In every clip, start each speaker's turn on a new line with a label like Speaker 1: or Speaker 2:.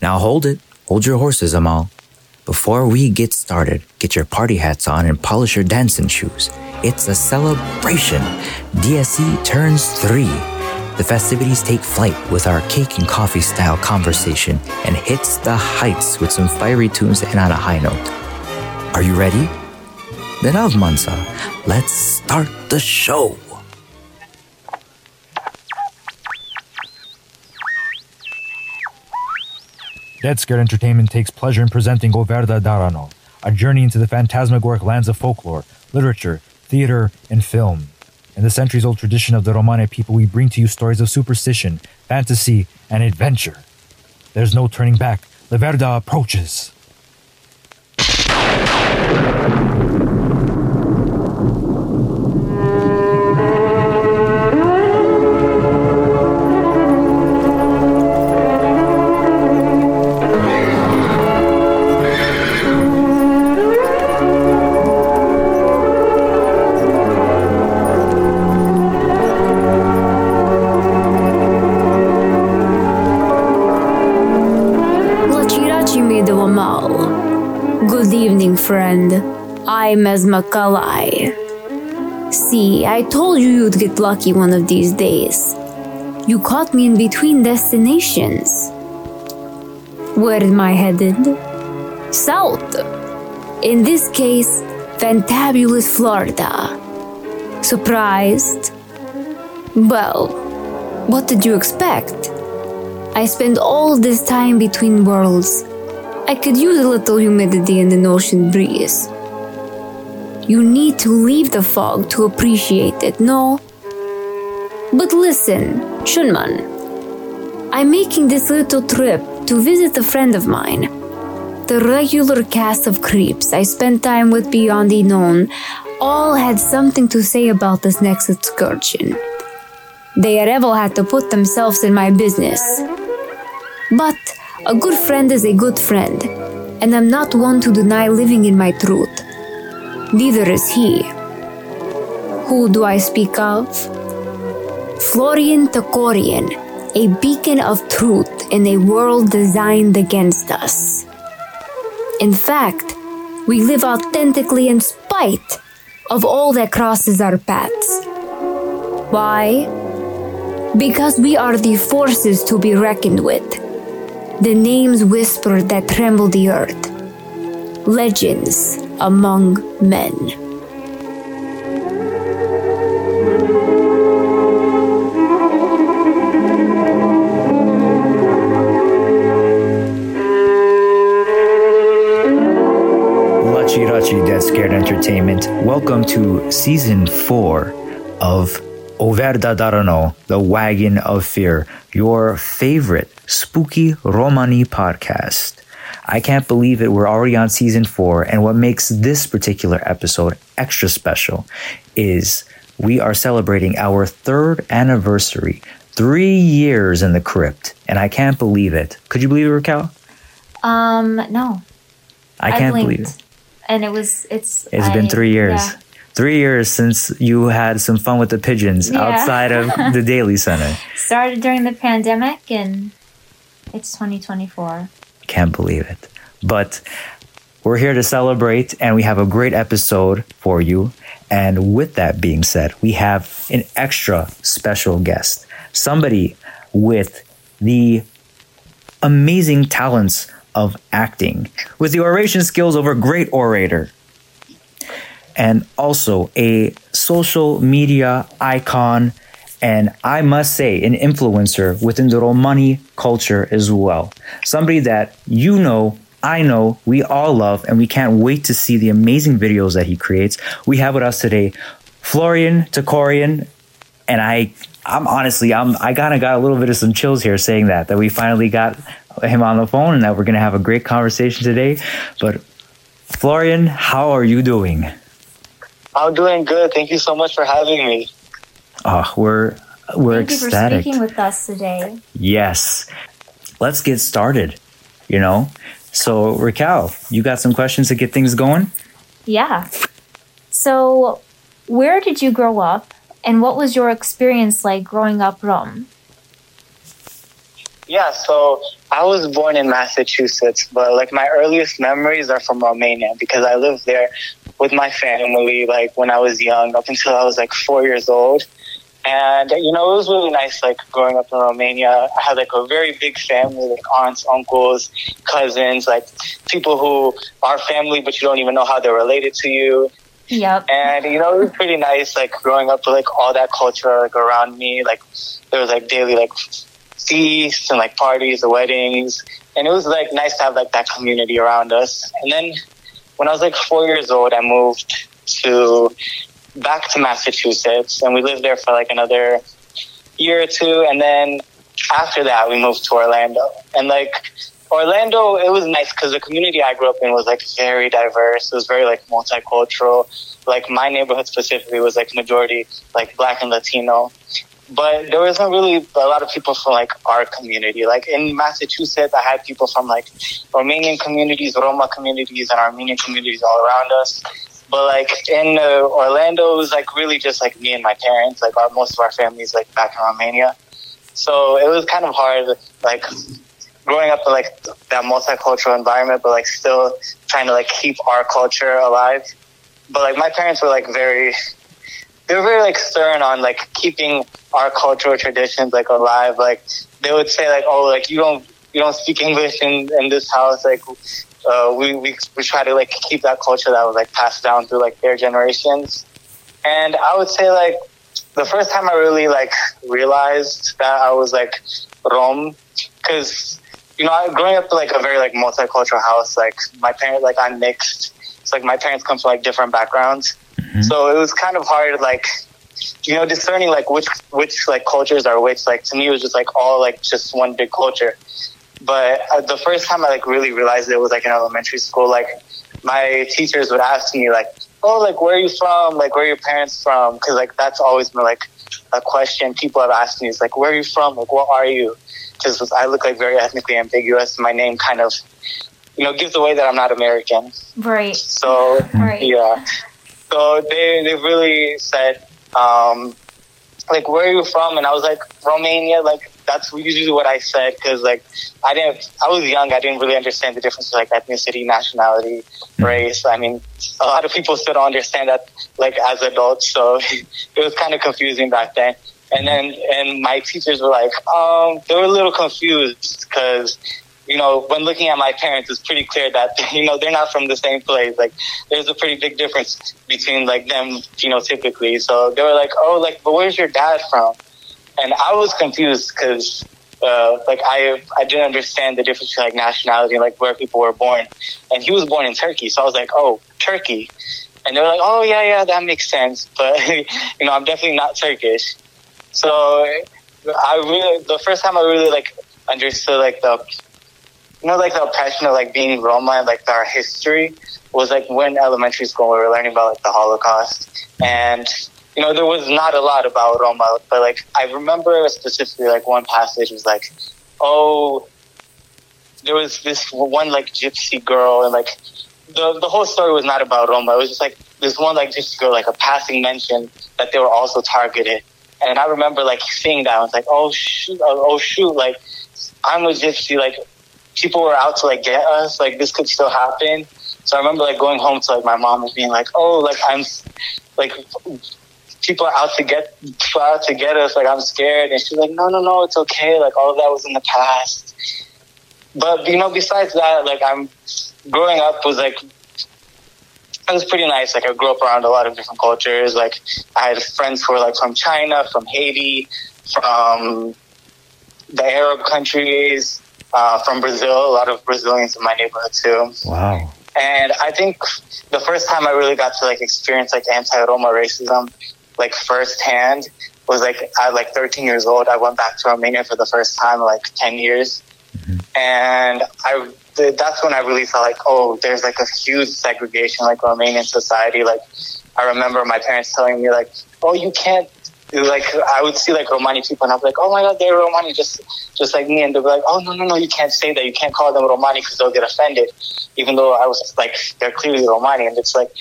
Speaker 1: Now hold it. Hold your horses, Amal. Before we get started, get your party hats on and polish your dancing shoes. It's a celebration. DSE turns three. The festivities take flight with our cake and coffee style conversation and hits the heights with some fiery tunes and on a high note. Are you ready? Then of Mansa, let's start the show.
Speaker 2: Dead Scared Entertainment takes pleasure in presenting O Verda Darano, a journey into the phantasmagoric lands of folklore, literature, theater, and film. In the centuries old tradition of the Romani people, we bring to you stories of superstition, fantasy, and adventure. There's no turning back. Leverda approaches.
Speaker 3: I'm Esma Kallai. See, I told you you'd get lucky one of these days. You caught me in between destinations. Where am I headed? South. In this case, fantabulous Florida. Surprised? Well, what did you expect? I spend all this time between worlds. I could use a little humidity and an ocean breeze. You need to leave the fog to appreciate it, no? But listen, shun mon. I'm making this little trip to visit a friend of mine. The regular cast of creeps I spent time with beyond the known all had something to say about this next excursion. They ever had to put themselves in my business. But a good friend is a good friend, and I'm not one to deny living in my truth. Neither is he. Who do I speak of? Florian Tacorian, a beacon of truth in a world designed against us. In fact, we live authentically in spite of all that crosses our paths. Why? Because we are the forces to be reckoned with the names whispered that tremble the earth, legends among men.
Speaker 1: Rachi Dead Scared Entertainment. Welcome to season four of O Verda Darano, the Wagon of Fear, your favorite spooky Romani podcast. I can't believe it. We're already on season four. And what makes this particular episode extra special is we are celebrating our third anniversary. Three years in the crypt. And I can't believe it. Could you believe it, Raquel?
Speaker 4: Um, no.
Speaker 1: I can't believe it.
Speaker 4: And it was, it's.
Speaker 1: It's
Speaker 4: I-
Speaker 1: been three years.
Speaker 4: yeah.
Speaker 1: Three years since you had some fun with the pigeons
Speaker 4: Yeah.
Speaker 1: outside of the Daley Center.
Speaker 4: Started during the pandemic and it's 2024.
Speaker 1: Can't believe it. But we're here to celebrate and we have a great episode for you. And with that being said, we have an extra special guest, somebody with the amazing talents of acting, with the oration skills of a great orator, and also a social media icon, and I must say, an influencer within the Romani culture as well. Somebody that you know, I know, we all love, and we can't wait to see the amazing videos that he creates. We have with us today Florian Tacorian, and I. I'm honestly, I'm, I kind of got a little bit of some chills here saying that, that we finally got him on the phone and that we're going to have a great conversation today. But Florian, how are you doing?
Speaker 5: I'm doing good. Thank you so much for having me.
Speaker 1: Oh, we're we're
Speaker 4: Thank you for
Speaker 1: ecstatic.
Speaker 4: speaking with us today.
Speaker 1: yes. Let's get started. You know? So Raquel, you got some questions to get things going?
Speaker 4: Yeah. So, where did you grow up and what was your experience like growing up Rom?
Speaker 5: Yeah, so I was born in Massachusetts, but like my earliest memories are from Romania because I lived there with my family like when I was young up until I was like four years old. And you know, it was really nice like growing up in Romania. I had like a very big family, like aunts, uncles, cousins, like people who are family but you don't even know how they're related to you.
Speaker 3: Yep.
Speaker 5: And you know, it was pretty nice like growing up with like all that culture like around me. Like there was like daily like feasts and like parties and weddings. And it was like nice to have like that community around us. And then when I was like four years old, I moved to back to Massachusetts and we lived there for like another year or two. And then after that, we moved to Orlando. And like Orlando, it was nice because the community I grew up in was like very diverse. It was very like multicultural. Like my neighborhood specifically was like majority like black and Latino. But there wasn't really a lot of people from like our community. Like in Massachusetts, I had people from like Romanian communities, Roma communities, and Armenian communities all around us. But like in uh, Orlando, it was like really just like me and my parents. Like our most of our families like back in Romania. So it was kind of hard, like growing up in like that multicultural environment, but like still trying to like keep our culture alive. But like my parents were like very, they were very like stern on like keeping our cultural traditions like alive. Like they would say like, oh, like you don't you don't speak English in in this house. Like uh, we we we try to like keep that culture that was like passed down through like their generations. And I would say like the first time I really like realized that I was like Rom, because you know, I, growing up in like a very like multicultural house, like my parents, like I'm mixed. It's like my parents come from like different backgrounds, so it was kind of hard, like you know, discerning like which which like cultures are which. Like to me, it was just like all like just one big culture. But uh, the first time I like really realized it was like in elementary school. Like my teachers would ask me like, "Oh, like where are you from? Like where are your parents from?" Because like that's always been like a question people have asked me is like, "Where are you from? Like what are you?" Because I look like very ethnically ambiguous. My name kind of, you know, gives away that I'm not American.
Speaker 3: Right.
Speaker 5: So
Speaker 3: Right.
Speaker 5: yeah. So they they really said, um, like, where are you from? And I was like, Romania. Like that's usually what I said because like I didn't. I was young. I didn't really understand the difference like ethnicity, nationality, race. I mean, a lot of people still don't understand that like as adults. So it was kind of confusing back then. And then and my teachers were like, um, they were a little confused because you know, when looking at my parents, it's pretty clear that, you know, they're not from the same place. Like, there's a pretty big difference between, like, them, you know, typically. So they were like, oh, like, but where's your dad from? And I was confused because, uh, like, I, I didn't understand the difference between, like, nationality and, like, where people were born. And he was born in Turkey. So I was like, oh, Turkey. And they were like, oh, yeah, yeah, that makes sense. But, you know, I'm definitely not Turkish. So I really, the first time I really, like, understood, like, the, you know, like the oppression of like being Roma and like our history was like when elementary school we were learning about like the Holocaust, and you know there was not a lot about Roma, but like I remember specifically like one passage was like, oh, there was this one like gypsy girl and like the the whole story was not about Roma. It was just like this one like gypsy girl, like a passing mention that they were also targeted. And I remember like seeing that. I was like, oh shoot, oh, oh shoot, like I'm a gypsy, like people were out to like get us, like this could still happen. So I remember like going home to like my mom and being like, oh, like I'm like people are out to get out to get us, like I'm scared. And she's like, no, no, no, it's okay. Like all of that was in the past. But you know, besides that, like I'm growing up was like it was pretty nice. Like I grew up around a lot of different cultures. Like I had friends who were like from China, from Haiti, from the Arab countries, uh, from Brazil. A lot of Brazilians in my neighborhood too.
Speaker 1: Wow.
Speaker 5: And I think the first time I really got to like experience like anti-Roma racism, like firsthand, was like at like 13 years old. I went back to Romania for the first time in like 10 years, mm-hmm. and I that's when I really felt like, oh, there's like a huge segregation like Romanian society. Like I remember my parents telling me like, oh, you can't. Like I would see like Romani people, and I'd be like, "Oh my God, they're Romani, just just like me." And they'd be like, "Oh no, no, no, you can't say that. You can't call them Romani because they'll get offended." Even though I was like, they're clearly Romani, and it's like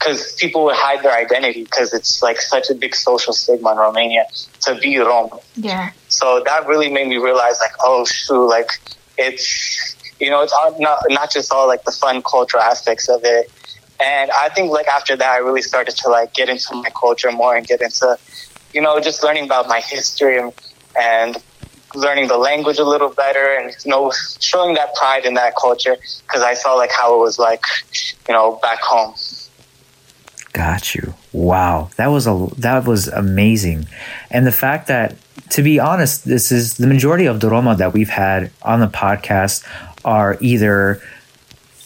Speaker 5: because people would hide their identity because it's like such a big social stigma in Romania to be Rom.
Speaker 3: Yeah.
Speaker 5: So that really made me realize, like, oh shoot, like it's you know, it's all, not not just all like the fun cultural aspects of it. And I think like after that, I really started to like get into my culture more and get into, you know, just learning about my history and, and learning the language a little better and you know showing that pride in that culture because I saw like how it was like, you know, back home.
Speaker 1: Got you. Wow, that was a that was amazing, and the fact that, to be honest, this is the majority of the Roma that we've had on the podcast are either,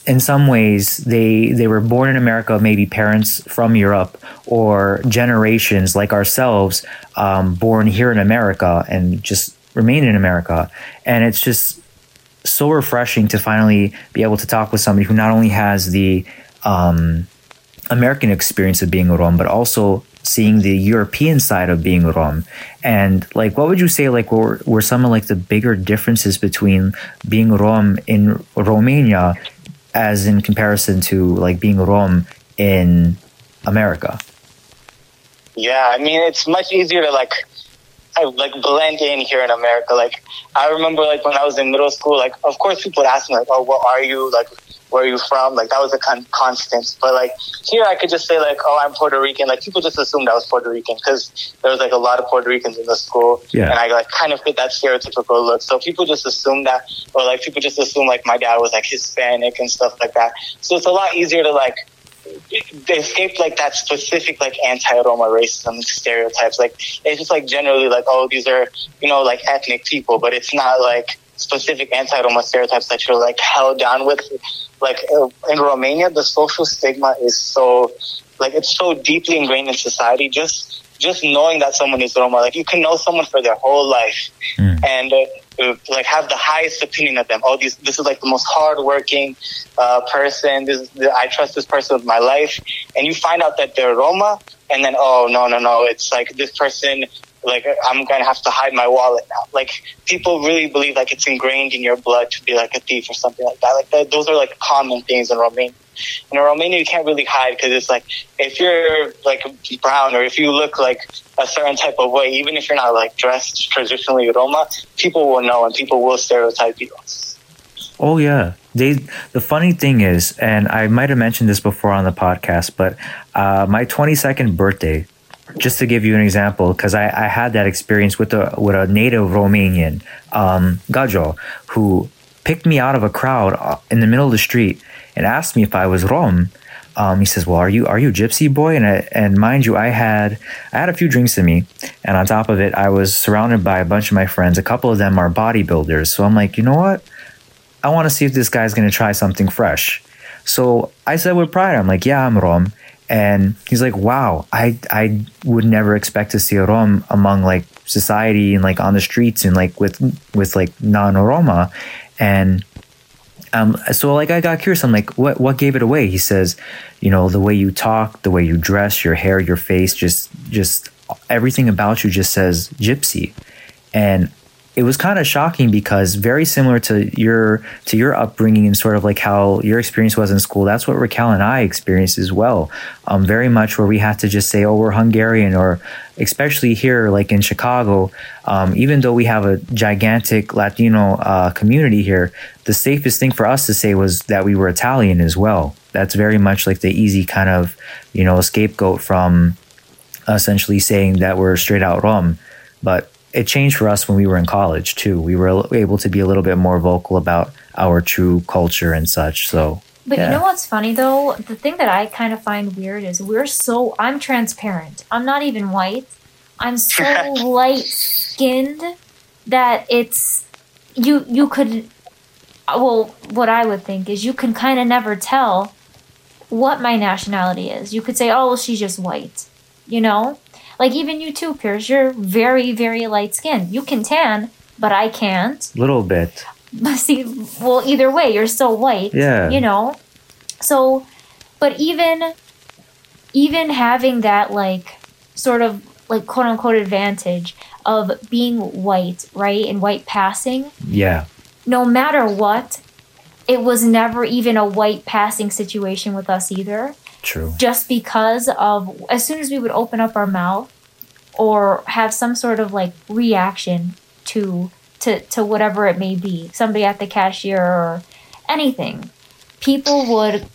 Speaker 1: in some ways, they they were born in America, maybe parents from Europe, or generations like ourselves, um, born here in America and just remain in America, and it's just so refreshing to finally be able to talk with somebody who not only has the um, American experience of being a Rom, but also seeing the European side of being Rom. And like, what would you say, like, were, were some of like the bigger differences between being Rom in Romania as in comparison to like being Rom in America?
Speaker 5: Yeah, I mean, it's much easier to like, I, like blend in here in America. Like, I remember like when I was in middle school, like, of course people would ask me like, oh, what are you? Like, where are you from? Like, that was a con- constant. But like here, I could just say like, oh, I'm Puerto Rican. Like, people just assumed I was Puerto Rican because there was like a lot of Puerto Ricans in the school,
Speaker 1: Yeah.
Speaker 5: and I like kind of fit that stereotypical look. So people just assume that, or like people just assume like my dad was like Hispanic and stuff like that. So it's a lot easier to like they escape like that specific like anti-Roma racism stereotypes. Like it's just like generally like oh these are you know like ethnic people, but it's not like specific anti-Roma stereotypes that you're like held down with. Like uh, in Romania, the social stigma is so like it's so deeply ingrained in society. Just just knowing that someone is Roma, like you can know someone for their whole life and uh, uh, like have the highest opinion of them. Oh, these, this is like the most hardworking uh, person. This, is- I trust this person with my life. And you find out that they're Roma, and then oh no no no, it's like this person. Like I'm gonna have to hide my wallet now. Like people really believe like it's ingrained in your blood to be like a thief or something like that. Like that, those are like common things in Romania. In Romania, you can't really hide because it's like if you're like brown or if you look like a certain type of way, even if you're not like dressed traditionally Roma, people will know and people will stereotype you.
Speaker 1: Oh yeah. They the funny thing is, and I might have mentioned this before on the podcast, but uh, my 22nd birthday, just to give you an example, because I, I had that experience with a with a native Romanian, um, Gajo, who picked me out of a crowd uh, in the middle of the street and asked me if I was Rom. Um, he says, "Well, are you are you a gypsy boy?" And I, and mind you, I had I had a few drinks in me, and on top of it, I was surrounded by a bunch of my friends. A couple of them are bodybuilders, so I'm like, you know what? I want to see if this guy's going to try something fresh. So I said with pride, I'm like, yeah, I'm Rom. And he's like, wow, I, I would never expect to see a Rom among like society and like on the streets and like with, with like non-Roma. And um, so like I got curious. I'm like, what what gave it away? He says, you know, the way you talk, the way you dress, your hair, your face, just just everything about you just says gypsy. And it was kind of shocking because very similar to your to your upbringing and sort of like how your experience was in school. That's what Raquel and I experienced as well. Um, very much where we had to just say, "Oh, we're Hungarian," or especially here, like in Chicago. Um, even though we have a gigantic Latino uh, community here, the safest thing for us to say was that we were Italian as well. That's very much like the easy kind of you know scapegoat from essentially saying that we're straight out Rom, but it changed for us when we were in college too. We were able to be a little bit more vocal about our true culture and such. So,
Speaker 3: But
Speaker 1: yeah.
Speaker 3: you know what's funny though? The thing that I kind of find weird is we're so I'm transparent. I'm not even white. I'm so light skinned that it's you you could well what I would think is you can kind of never tell what my nationality is. You could say, "Oh, well, she's just white." You know? Like even you too, Pierce, you're very very light skinned. You can tan, but I can't.
Speaker 1: little bit.
Speaker 3: But see, well, either way, you're still white.
Speaker 1: Yeah.
Speaker 3: You know? So, but even, even having that, like, sort of, like, quote unquote advantage of being white, right? And white passing,
Speaker 1: Yeah.
Speaker 3: no matter what, it was never even a white passing situation with us either.
Speaker 1: True.
Speaker 3: just because of as soon as we would open up our mouth or have some sort of like reaction to to to whatever it may be somebody at the cashier or anything people would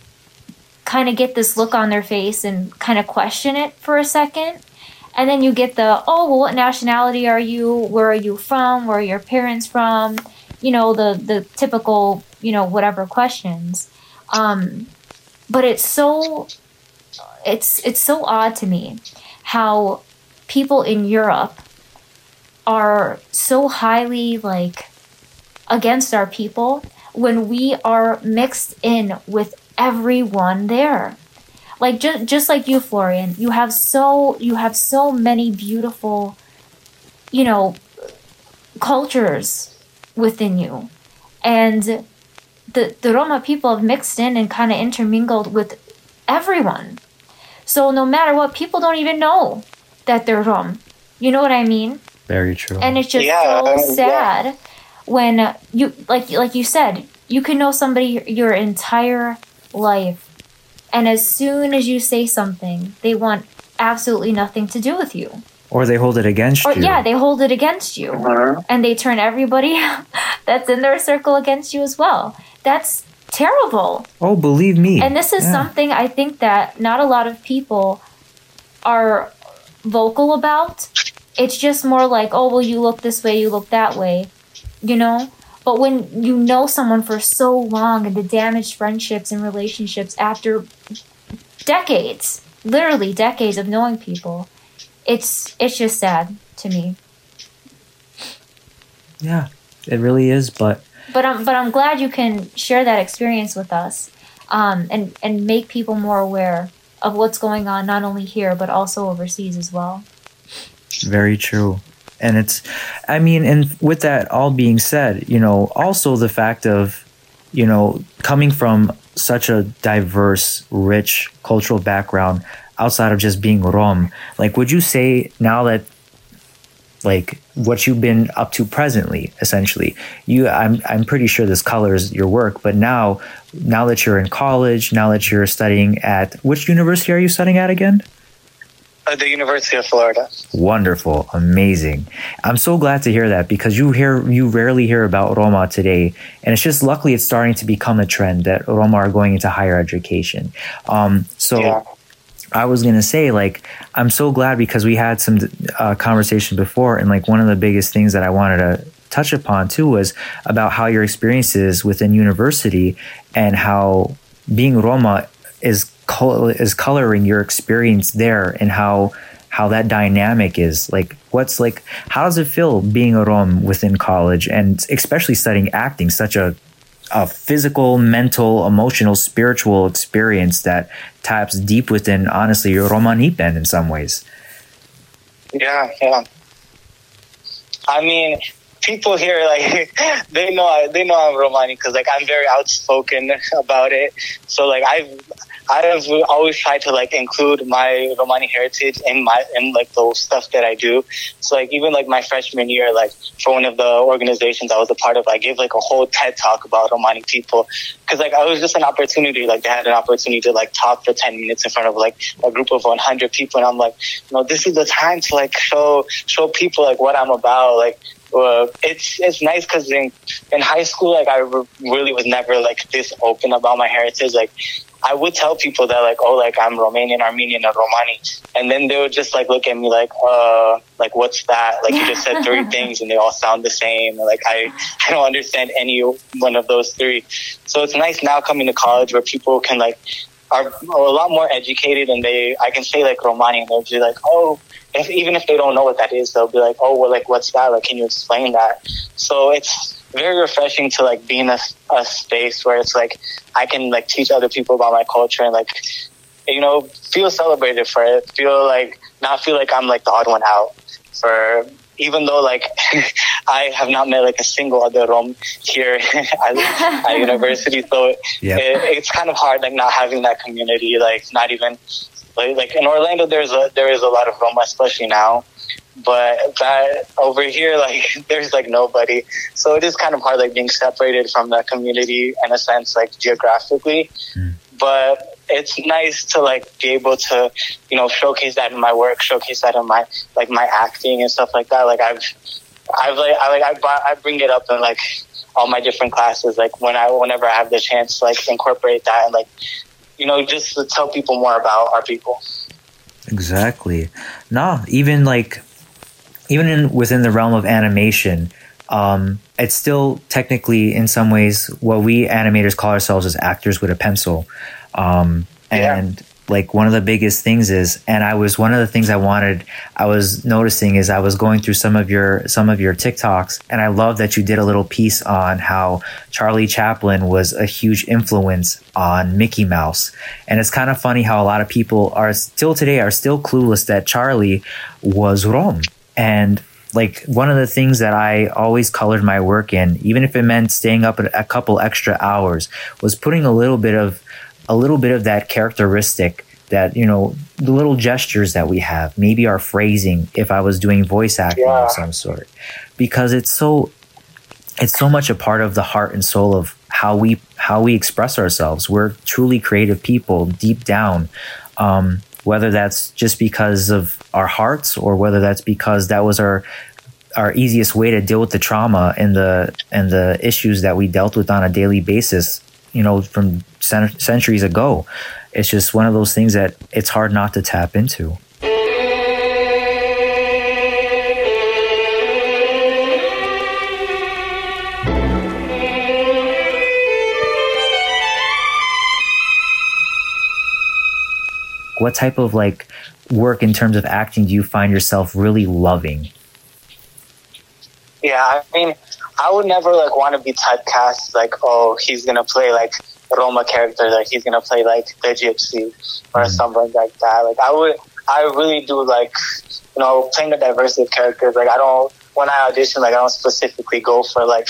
Speaker 3: kind of get this look on their face and kind of question it for a second. And then you get the oh well what nationality are you? Where are you from? Where are your parents from? You know the the typical you know whatever questions. Um but it's so it's it's so odd to me how people in Europe are so highly like against our people when we are mixed in with everyone there. Like just just like you Florian you have so you have so many beautiful you know cultures within you. And the the Roma people have mixed in and kind of intermingled with everyone. So no matter what people don't even know that they're Rom. You know what I mean?
Speaker 1: Very true.
Speaker 3: and it's just
Speaker 5: Yeah,
Speaker 3: so
Speaker 5: yeah.
Speaker 3: sad when uh, you like like you said you can know somebody your entire life. And as soon as you say something they want absolutely nothing to do with you
Speaker 1: or they hold it against
Speaker 3: or
Speaker 1: you.
Speaker 3: yeah they hold it against you
Speaker 5: Mhm.
Speaker 3: and they turn everybody that's in their circle against you as well that's terrible
Speaker 1: oh, believe me.
Speaker 3: and this is
Speaker 1: Yeah.
Speaker 3: something I think that not a lot of people are vocal about. It's just more like, oh, well, you look this way, you look that way, you know? But when you know someone for so long and the damaged friendships and relationships after decades, literally decades of knowing people, it's it's just sad to me.
Speaker 1: Yeah, it really is. But
Speaker 3: But I'm but I'm glad you can share that experience with us, um, and and make people more aware of what's going on not only here but also overseas as well.
Speaker 1: Very true. And it's, I mean, and with that all being said, you know, also the fact of, you know, coming from such a diverse, rich cultural background outside of just being Rom, like, would you say now that, like, what you've been up to presently, essentially, you, I'm, I'm pretty sure this colors your work, but now, now that you're in college, now that you're studying at, which university are you studying at again?
Speaker 5: At the University of Florida.
Speaker 1: Wonderful, amazing. I'm so glad to hear that because you hear you rarely hear about Roma today, and it's just luckily it's starting to become a trend that Roma are going into higher education. Um, so
Speaker 5: Yeah.
Speaker 1: I was gonna say like I'm so glad because we had some uh, conversation before, and like one of the biggest things that I wanted to touch upon too was about how your experiences within university and how being Roma is col- is coloring your experience there and how how that dynamic is. Like what's like how does it feel being a rom within college and especially studying acting such a a physical mental emotional spiritual experience that taps deep within honestly your romanipen in some ways
Speaker 5: Yeah, yeah. I mean, people here like they know they know I'm Romani because like I'm very outspoken about it. So like I've I've always tried to like include my Romani heritage in my in like the stuff that I do. So like even like my freshman year, like for one of the organizations I was a part of, I gave like a whole TED talk about Romani people because like I was just an opportunity. Like they had an opportunity to like talk for ten minutes in front of like a group of 100 people, and I'm like, you know, this is the time to like show show people like what I'm about, like uh, it's it's nice because in in high school, like I re- really was never like this open about my heritage. Like I would tell people that like, oh, like I'm Romanian, Armenian, and Romani, and then they would just like look at me like, uh, like what's that? Like you just said three things and they all sound the same. Like I I don't understand any one of those three. So it's nice now coming to college where people can like are a lot more educated and they I can say like Romani and they'll be like, oh, if, even if they don't know what that is, they'll be like, oh, well, like what's that? Like, can you explain that? So it's very refreshing to like be in a, a space where it's like I can like teach other people about my culture and like you know feel celebrated for it. Feel like not feel like I'm like the odd one out for even though like I have not met like a single other Rom here at, at university, so
Speaker 1: Yep.
Speaker 5: it, it's kind of hard like not having that community. Like not even like, like in Orlando, there's a there is a lot of Roma, especially now. But that over here, like there's like nobody, so it is kind of hard like being separated from that community in a sense, like geographically. Hmm. But it's nice to like be able to you know showcase that in my work, showcase that in my like my acting and stuff like that. Like I've I've like I like I, I bring it up in like all my different classes. Like when I whenever I have the chance to like incorporate that and like you know just to tell people more about our people.
Speaker 1: Exactly. No, even like even in within the realm of animation, um, it's still technically in some ways what we animators call ourselves as actors with a pencil. Um, and yeah. like one of the biggest things is, and I was one of the things I wanted, I was noticing is I was going through some of your some of your TikToks, and I love that you did a little piece on how Charlie Chaplin was a huge influence on Mickey Mouse, and it's kind of funny how a lot of people are still today are still clueless that Charlie was Rom and like one of the things that I always colored my work in, even if it meant staying up a couple extra hours, was putting a little bit of a little bit of that characteristic that you know the little gestures that we have, maybe our phrasing if I was doing voice acting yeah. of some sort, because it's so it's so much a part of the heart and soul of how we how we express ourselves. We're truly creative people deep down. Um, whether that's just because of our hearts or whether that's because that was our our easiest way to deal with the trauma and the and the issues that we dealt with on a daily basis you know from centuries ago. It's just one of those things that it's hard not to tap into what type of like work in terms of acting do you find yourself really loving?
Speaker 5: Yeah, I mean, I would never like want to be typecast like, oh, he's gonna play like Roma character, like he's gonna play like the gypsy or mm something like that. Like I would, I really do like, you know, playing a diversity of characters. Like I don't, when I audition, like I don't specifically go for like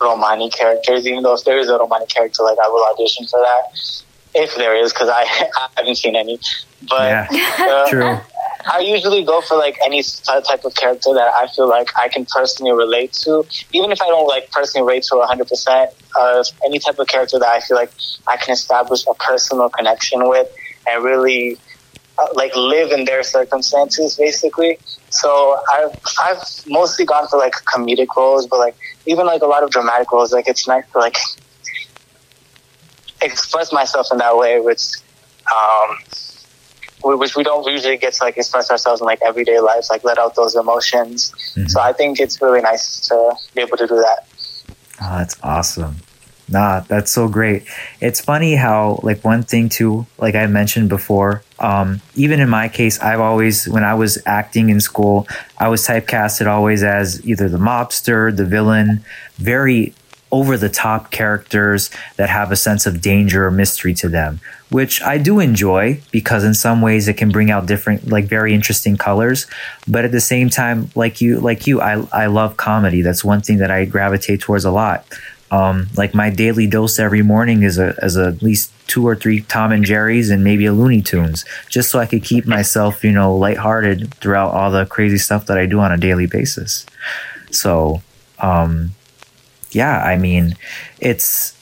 Speaker 5: Romani characters, even though if there is a Romani character, like I will audition for that if there is, because I, I, haven't seen any. But yeah, uh, true. I usually go for like any type of character that I feel like I can personally relate to, even if I don't like personally relate to 100 percent of any type of character that I feel like I can establish a personal connection with and really uh, like live in their circumstances, basically. So I've I've mostly gone for like comedic roles, but like even like a lot of dramatic roles, like it's nice to like express myself in that way, which um, which we don't usually get to like express ourselves in like everyday life, like let out those emotions. Mm-hmm. So I think it's really nice to be able to do that.
Speaker 1: Oh, that's awesome. Nah, that's so great. It's funny how like one thing too, like I mentioned before, um, even in my case, I've always when I was acting in school, I was typecasted always as either the mobster, the villain, very over the top characters that have a sense of danger or mystery to them, which I do enjoy because in some ways it can bring out different, like very interesting colors. But at the same time, like you, like you, I, I love comedy. That's one thing that I gravitate towards a lot. Um, like my daily dose every morning is a, is a, at least two or three Tom and Jerry's and maybe a Looney Tunes, just so I could keep myself, you know, lighthearted throughout all the crazy stuff that I do on a daily basis. So, um, yeah, I mean, it's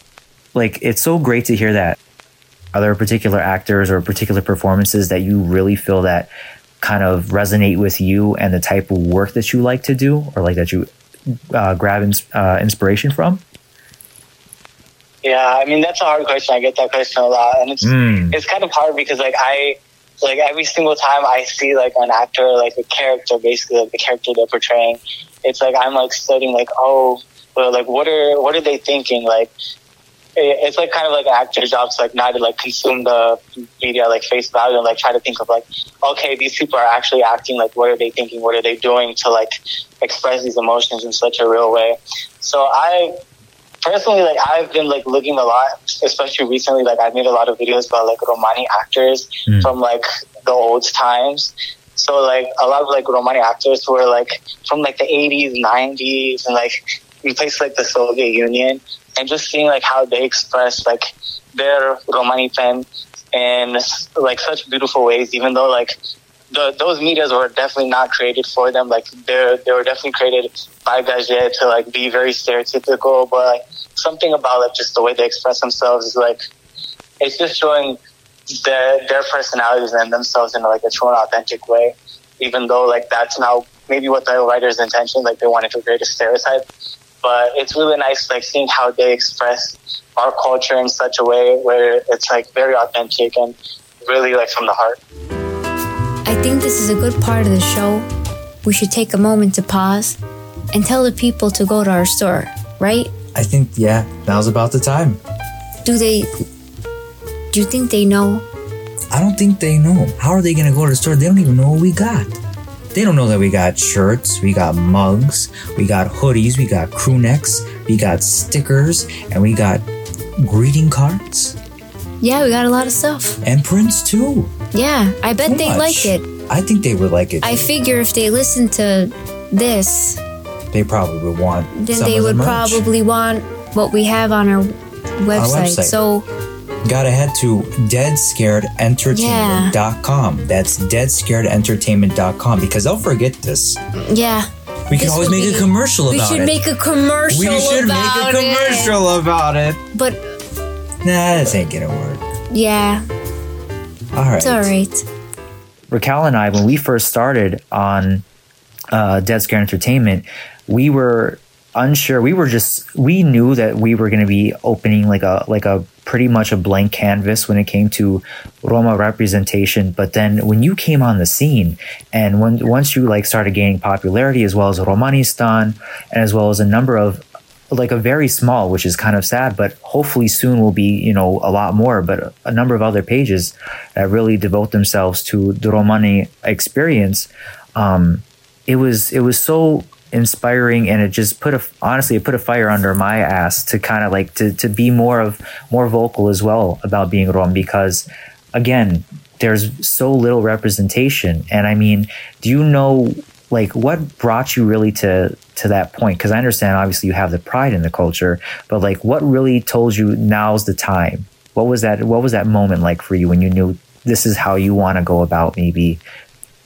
Speaker 1: like it's so great to hear that. Are there particular actors or particular performances that you really feel that kind of resonate with you and the type of work that you like to do, or like that you uh, grab ins- uh, inspiration from?
Speaker 5: Yeah, I mean that's a hard question. I get that question a lot, and it's mm. it's kind of hard because like I like every single time I see like an actor, like a character, basically like the character they're portraying, it's like I'm like studying like oh but like what are what are they thinking? Like it's like kind of like an actor's job to like not to like consume the media like face value and like try to think of like okay these people are actually acting like what are they thinking? What are they doing to like express these emotions in such a real way? So i personally like i've been like looking a lot especially recently like i've made a lot of videos about like romani actors mm. from like the old times. So like a lot of like romani actors were like from like the 80s 90s and like in places like the Soviet Union and just seeing like how they express like their Romanipen in like such beautiful ways, even though like the, those medias were definitely not created for them. Like they they were definitely created by Gadje to like be very stereotypical, but like something about like just the way they express themselves is like it's just showing their their personalities and themselves in like a true and authentic way. Even though like that's now maybe what the writer's intention, like they wanted to create a stereotype. But it's really nice like seeing how they express our culture in such a way where it's like very authentic and really like from the heart.
Speaker 6: I think this is a good part of the show. We should take a moment to pause and tell the people to go to our store, right?
Speaker 1: I think, yeah, now's about the time.
Speaker 6: Do they. Do you think they know?
Speaker 1: I don't think they know. How are they going to go to the store? They don't even know what we got. They don't know that we got shirts, we got mugs, we got hoodies, we got crew necks, we got stickers, and we got greeting cards
Speaker 6: Yeah, we got a lot of stuff.
Speaker 1: and prints too.
Speaker 6: Yeah, I bet they
Speaker 1: much.
Speaker 6: like it.
Speaker 1: I think they would like it.
Speaker 6: I figure if they listen to this,
Speaker 1: they probably would want.
Speaker 6: then
Speaker 1: some
Speaker 6: they
Speaker 1: of the
Speaker 6: would
Speaker 1: merch.
Speaker 6: probably want what we have on our website.
Speaker 1: website.
Speaker 6: So,
Speaker 1: Gotta head to deadscaredentertainment.com. That's deadscaredentertainment.com because they'll forget this.
Speaker 6: yeah.
Speaker 1: We can
Speaker 6: This
Speaker 1: always make
Speaker 6: be-
Speaker 1: a commercial about it.
Speaker 6: We should
Speaker 1: it.
Speaker 6: make a commercial
Speaker 1: we should make
Speaker 6: about
Speaker 1: a commercial about it.
Speaker 6: it. But
Speaker 1: Nah, this ain't gonna work.
Speaker 6: yeah,
Speaker 1: All right.
Speaker 6: it's all right.
Speaker 1: Raquel and I, when we first started on uh, Dead Scare Entertainment, we were unsure. We were just we knew that we were going to be opening like a like a pretty much a blank canvas when it came to Roma representation. But then when you came on the scene, and when once you like started gaining popularity, as well as Romanistan, and as well as a number of like a very small, which is kind of sad, but hopefully soon will be, you know, a lot more, but a number of other pages that really devote themselves to the Romani experience. Um, it was, it was so inspiring and it just put a, honestly, it put a fire under my ass to kind of like, to, to be more of, more vocal as well about being Rom because again, there's so little representation. And I mean, do you know like what brought you really to to that point? Because i understand obviously you have the pride in the culture but like what really told you now's the time? What was that what was that moment like for you when you knew this is how you want to go about maybe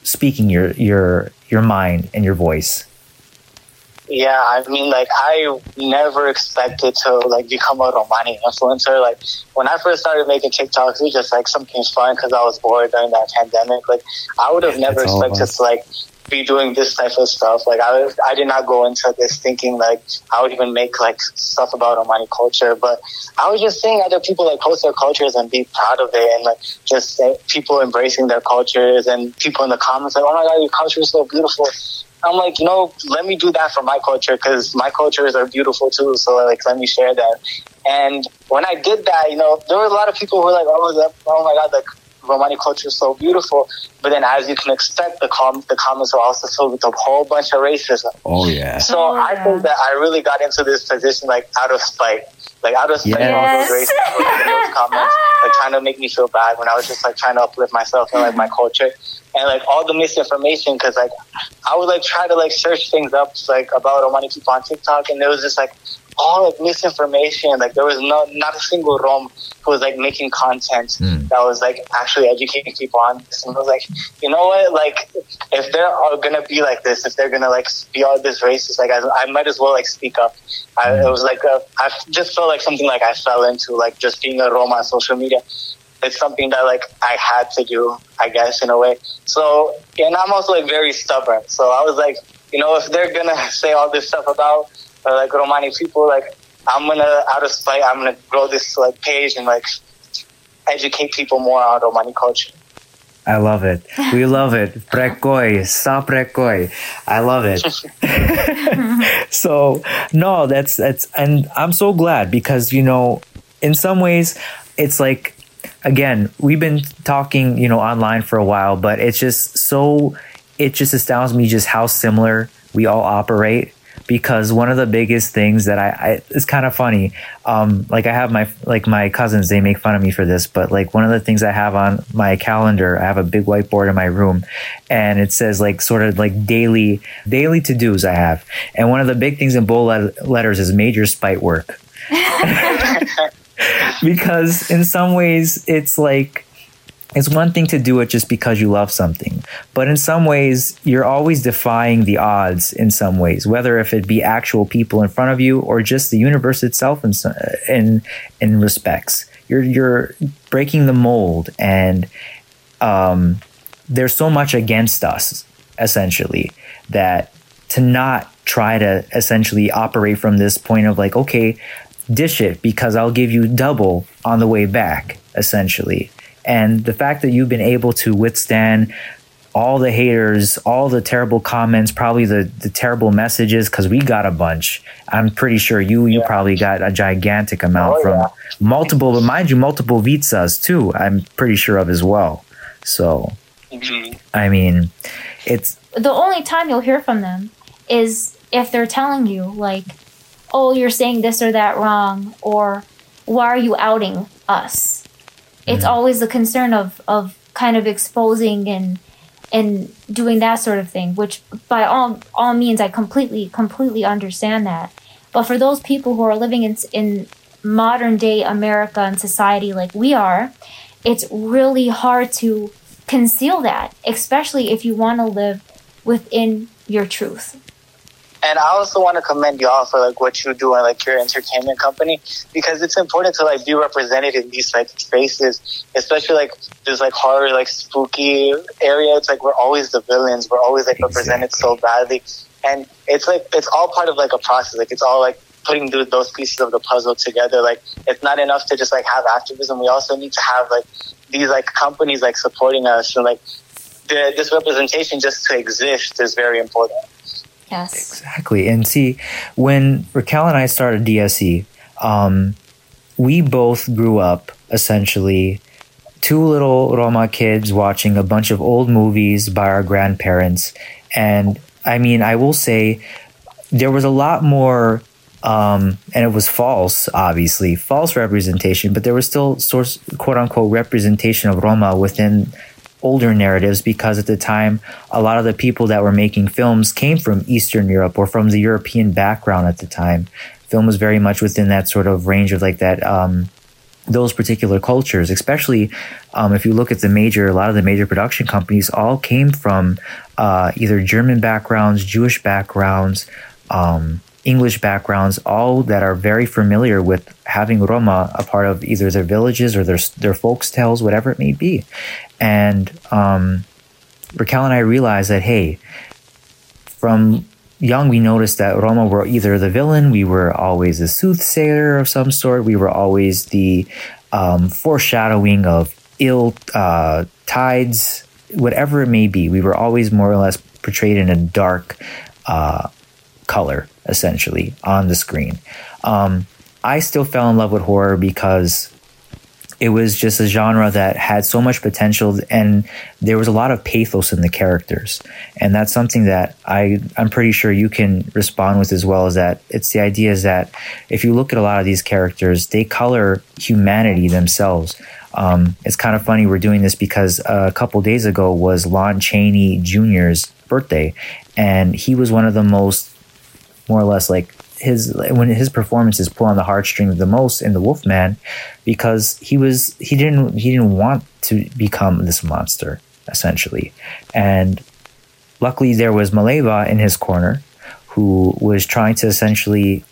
Speaker 1: speaking your your your mind and your voice
Speaker 5: Yeah, I mean, like I never expected to like become a Romani influencer. Like when I first started making TikToks, it was just like something fun because I was bored during that pandemic. Like I would have never
Speaker 1: That's all of
Speaker 5: expected to like be doing this type of stuff. Like I, was- I did not go into this thinking like I would even make like stuff about Romani culture, but I was just seeing other people like post their cultures and be proud of it, and like just uh, people embracing their cultures and people in the comments like, "Oh my god, your culture is so beautiful." I'm like, you know, let me do that for my culture because my cultures are beautiful too. So like, let me share that. And when I did that, you know, there were a lot of people who were like, "Oh, that, oh my god, like Romani culture is so beautiful." But then, as you can expect, the com- the comments were also filled with a whole bunch of racism.
Speaker 1: oh yeah
Speaker 5: So
Speaker 3: Oh,
Speaker 5: I
Speaker 3: yeah.
Speaker 5: think that I really got into this position like out of spite, like out of spite, all those racists were making those comments, like trying to make me feel bad when I was just like trying to uplift myself and like my culture, and like all the misinformation because like I would like try to like search things up like about Romani people on TikTok, and there was just like all like misinformation. Like there was no not a single Rom who was like making content
Speaker 1: Hmm.
Speaker 5: that was like actually educating people on this. And I was like, you know what? Like if they're all gonna be like this, if they're gonna like be all this racist, like I, I might as well like speak up. I, it was like a, I just felt like something like I fell into, like just being a Roma on social media. It's something that like I had to do, I guess, in a way. So, and I'm also like very stubborn. So I was like, you know, if they're gonna say all this stuff about uh, like Romani people, like I'm gonna out of spite, I'm gonna grow this like page and like educate people more on Romani culture.
Speaker 1: i love it we love it prekoi sa prekoi i love it so no that's that's and i'm so glad because you know in some ways it's like again we've been talking you know online for a while but it's just so it just astounds me just how similar we all operate because one of the biggest things that I, I it's kind of funny. Um like i have my like my cousins they make fun of me for this but like one of the things i have on my calendar i have a big whiteboard in my room and it says like sort of like daily daily to-dos i have. And one of the big things in bold letters is major spite work because in some ways it's like it's one thing to do it just because you love something, but in some ways, you're always defying the odds in some ways, whether if it be actual people in front of you or just the universe itself in in, in respects. You're you're breaking the mold, and um, there's so much against us, essentially, that to not try to essentially operate from this point of like, okay, dish it because I'll give you double on the way back, essentially and the fact that you've been able to withstand all the haters, all the terrible comments, probably the, the terrible messages, because we got a bunch. I'm pretty sure you you yeah. probably got a gigantic amount oh, from yeah. multiple, but mind you, multiple Vitsas too. I'm pretty sure of as well. So, mm-hmm. I mean, it's
Speaker 3: the only time you'll hear from them is if they're telling you like, "Oh, you're saying this or that wrong," or "Why are you outing us?" it's mm. always the concern of of kind of exposing and and doing that sort of thing which by all all means i completely completely understand that but for those people who are living in in modern day america and society like we are it's really hard to conceal that especially if you want to live within your truth
Speaker 5: and I also want to commend y'all for like what you do and like your entertainment company because it's important to like be represented in these like spaces, especially like this like horror, like spooky area. It's like we're always the villains. We're always like represented so badly, and it's like it's all part of like a process. Like it's all like putting those pieces of the puzzle together. Like it's not enough to just like have activism. We also need to have like these like companies like supporting us and like the, this representation just to exist is very important.
Speaker 3: Yes.
Speaker 1: Exactly. And see, when Raquel and I started DSE, um, we both grew up essentially two little Roma kids watching a bunch of old movies by our grandparents. And I mean, I will say there was a lot more, um, and it was false, obviously, false representation, but there was still source, quote unquote, representation of Roma within older narratives because at the time a lot of the people that were making films came from Eastern Europe or from the European background at the time. Film was very much within that sort of range of like that um, those particular cultures, especially um, if you look at the major, a lot of the major production companies all came from uh, either German backgrounds, Jewish backgrounds, um, English backgrounds, all that are very familiar with having Roma a part of either their villages or their their folks tales, whatever it may be. And um, Raquel and I realized that hey, from young we noticed that Roma were either the villain, we were always a soothsayer of some sort, we were always the um, foreshadowing of ill uh, tides, whatever it may be. We were always more or less portrayed in a dark uh, color essentially on the screen. Um, I still fell in love with horror because it was just a genre that had so much potential and there was a lot of pathos in the characters and that's something that i i'm pretty sure you can respond with as well as that it's the idea is that if you look at a lot of these characters they color humanity themselves um, it's kind of funny we're doing this because a couple days ago was lon chaney jr's birthday and he was one of the most more or less like his when his performances pull on the heartstrings the most in the Wolfman because he was he didn't he didn't want to become this monster essentially. And luckily there was Maleva in his corner who was trying to essentially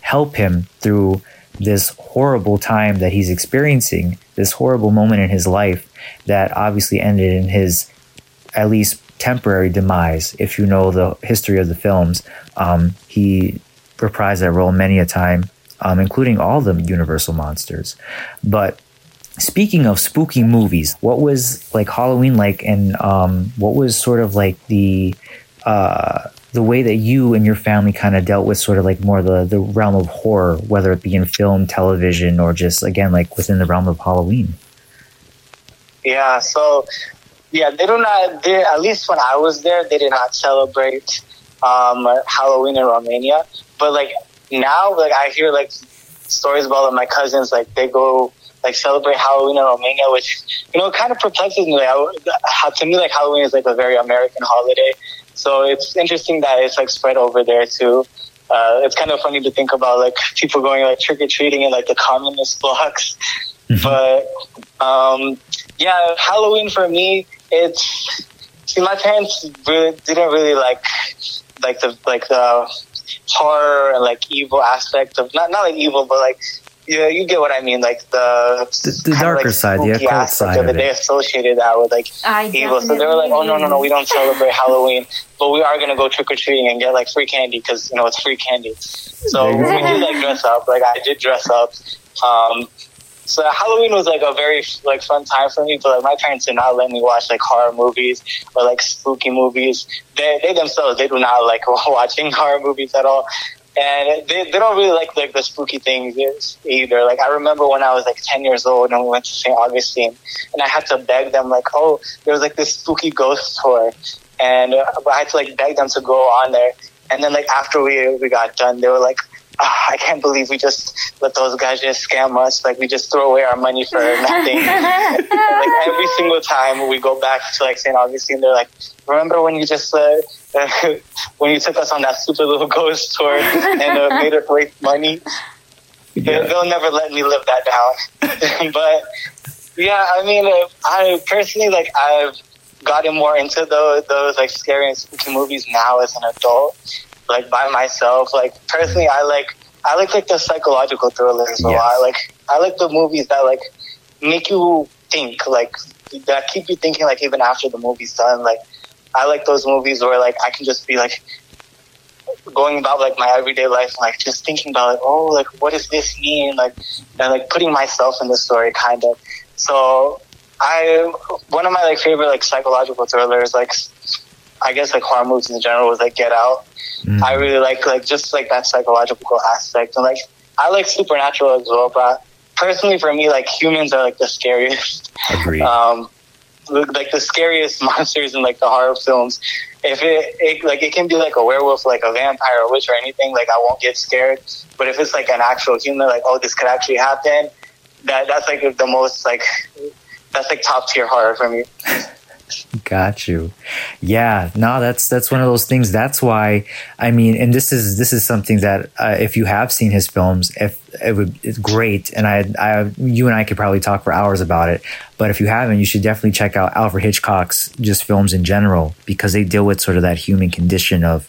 Speaker 1: help him through this horrible time that he's experiencing this horrible moment in his life that obviously ended in his at least temporary demise. If you know the history of the films, um, he reprised that role many a time, um, including all the Universal monsters. But speaking of spooky movies, what was like Halloween like, and um, what was sort of like the uh, the way that you and your family kind of dealt with sort of like more the the realm of horror, whether it be in film, television, or just again like within the realm of Halloween.
Speaker 5: Yeah, so yeah, they do not. They, at least when I was there, they did not celebrate um, Halloween in Romania. But like now, like I hear like stories about like, my cousins, like they go like celebrate Halloween in Romania, which you know kind of perplexes me. Like, to me, like Halloween is like a very American holiday, so it's interesting that it's like spread over there too. Uh, it's kind of funny to think about like people going like trick or treating in like the communist blocks. but um, yeah, Halloween for me, it's see my parents really, didn't really like like the like the horror and like evil aspect of not not like evil, but like yeah, you get what I mean, like the
Speaker 1: The- the darker
Speaker 5: like,
Speaker 1: side, the
Speaker 5: spooky
Speaker 1: occult side
Speaker 5: of it. They associated that with like
Speaker 3: I
Speaker 5: evil, so they were like, "Oh no, no, no, we don't celebrate Halloween, but we are gonna go trick or treating and get like free candy because you know it's free candy." So we did like dress up. Like I did dress up. Um, so Halloween was like a very like fun time for me, but like my parents did not let me watch like horror movies or like spooky movies. They they themselves they do not like watching horror movies at all. And they, they don't really like like the spooky things either. Like I remember when I was like ten years old and we went to St. Augustine, and I had to beg them like, oh, there was like this spooky ghost tour, and uh, I had to like beg them to go on there. And then like after we we got done, they were like, ah, I can't believe we just let those guys just scam us. Like we just throw away our money for nothing. Like every single time we go back to like St. Augustine, they're like, remember when you just uh, when you took us on that stupid little ghost tour and uh, made us waste money? They, they'll never let me live that down. but yeah, I mean, uh, I personally like I've gotten more into those those like scary and spooky movies now as an adult, like by myself. Like personally, I like I like like the psychological thrillers a
Speaker 1: Yes.
Speaker 5: lot. Like I like the movies that like make you think, like that keep you thinking, like even after the movie's done. Like I like those movies where like I can just be like going about like my everyday life, like just thinking about like, oh, like what does this mean? Like and like putting myself in the story, kind of. So I one of my like favorite like psychological thrillers, like I guess like horror movies in general, was like Get Out.
Speaker 1: Mm.
Speaker 5: I really like like just like that psychological aspect, and like I like supernatural as well. But personally, for me, like humans are like the scariest.
Speaker 1: Agreed.
Speaker 5: Um, like the scariest monsters in like the horror films. If it, it like it can be like a werewolf, like a vampire, or witch, or anything, like I won't get scared. But if it's like an actual human, like oh, this could actually happen. That that's like the most like that's like top tier horror for me.
Speaker 1: Got you. Yeah, no, that's that's one of those things. That's why I mean, and this is this is something that uh, if you have seen his films, if it would, it's great, and I, I, you and I could probably talk for hours about it. But if you haven't, you should definitely check out Alfred Hitchcock's just films in general because they deal with sort of that human condition of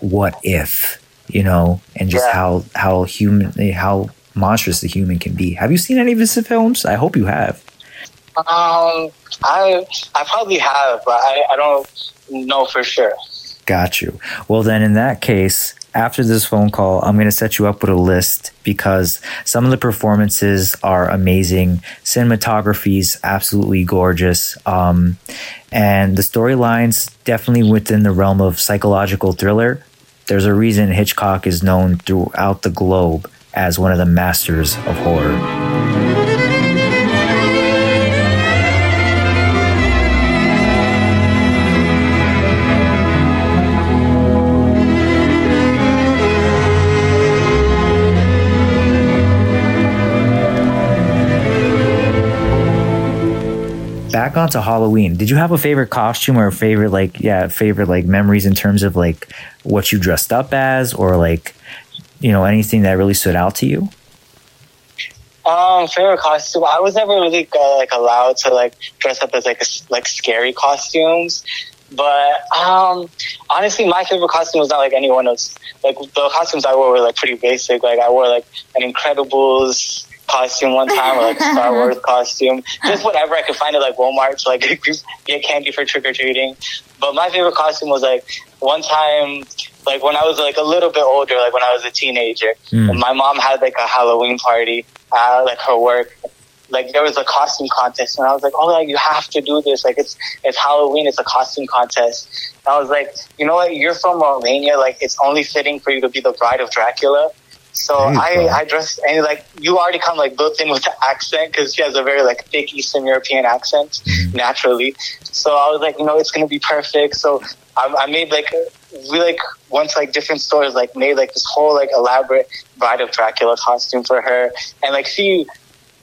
Speaker 1: what if, you know, and just
Speaker 5: Yeah.
Speaker 1: how how human how monstrous the human can be. Have you seen any of his films? I hope you have.
Speaker 5: Um, I I probably have, but I, I don't know for sure.
Speaker 1: Got you. Well, then, in that case, after this phone call, I'm going to set you up with a list because some of the performances are amazing. Cinematography is absolutely gorgeous. Um, and the storylines definitely within the realm of psychological thriller. There's a reason Hitchcock is known throughout the globe as one of the masters of horror. Back onto Halloween. Did you have a favorite costume or a favorite like yeah, favorite like memories in terms of like what you dressed up as or like you know anything that really stood out to you?
Speaker 5: Um, favorite costume. I was never really uh, like allowed to like dress up as like a, like scary costumes. But um, honestly, my favorite costume was not like anyone else. Like the costumes I wore were like pretty basic. Like I wore like an Incredibles costume one time, or like a Star Wars costume, just whatever I could find at like Walmart to like get candy for trick or treating. But my favorite costume was like one time, like when I was like a little bit older, like when I was a teenager,
Speaker 1: Mm.
Speaker 5: and my mom had like a Halloween party at like her work. Like there was a costume contest, and I was like, "Oh, like you have to do this! Like it's it's Halloween, it's a costume contest." And I was like, "You know what? You're from Romania. Like it's only fitting for you to be the bride of Dracula." So I. I dressed and like you already come like built in with the accent because she has a very like thick Eastern European accent mm-hmm. naturally. So I was like, you know, it's gonna be perfect. So I, I made like we like to like different stores, like made like this whole like elaborate Bride of Dracula costume for her, and like she.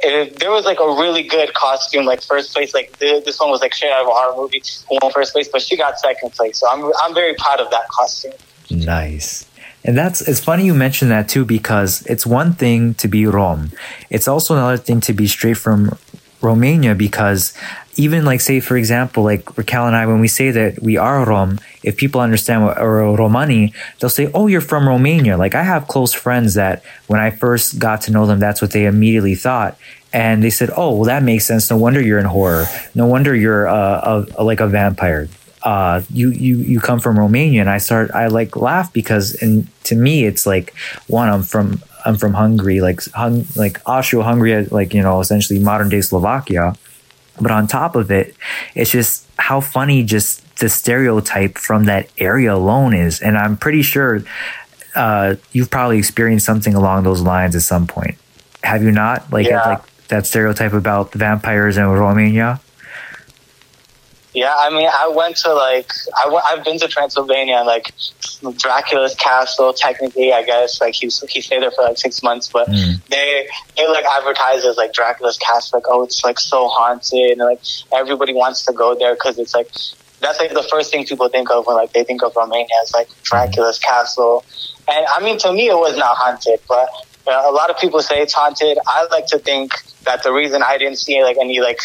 Speaker 5: If there was like a really good costume, like first place. Like th- this one was like straight out of a horror movie, who won first place, but she got second place. So I'm I'm very proud of that costume.
Speaker 1: Nice. And that's it's funny you mentioned that too because it's one thing to be Rom. It's also another thing to be straight from Romania because even like say for example like Raquel and I when we say that we are Rom, if people understand what or Romani, they'll say, "Oh, you're from Romania." Like I have close friends that when I first got to know them, that's what they immediately thought. And they said, "Oh, well, that makes sense. No wonder you're in horror. No wonder you're uh, a, like a vampire." Uh, you you you come from Romania, and I start I like laugh because and to me it's like one I'm from I'm from Hungary, like hung, like Austro-Hungary, like you know essentially modern day Slovakia. But on top of it, it's just how funny just the stereotype from that area alone is, and I'm pretty sure uh, you've probably experienced something along those lines at some point. Have you not? Like
Speaker 5: Yeah.
Speaker 1: like that stereotype about vampires in Romania.
Speaker 5: Yeah, I mean, I went to like I w- I've been to Transylvania, like Dracula's castle. Technically, I guess like he he stayed there for like six months, but
Speaker 1: Mm.
Speaker 5: they they like advertise as like Dracula's castle, like oh, it's like so haunted, and like everybody wants to go there because it's like that's like the first thing people think of when like they think of Romania as like Dracula's castle. And I mean, to me, it was not haunted, but uh, a lot of people say it's haunted. I like to think that the reason I didn't see like any like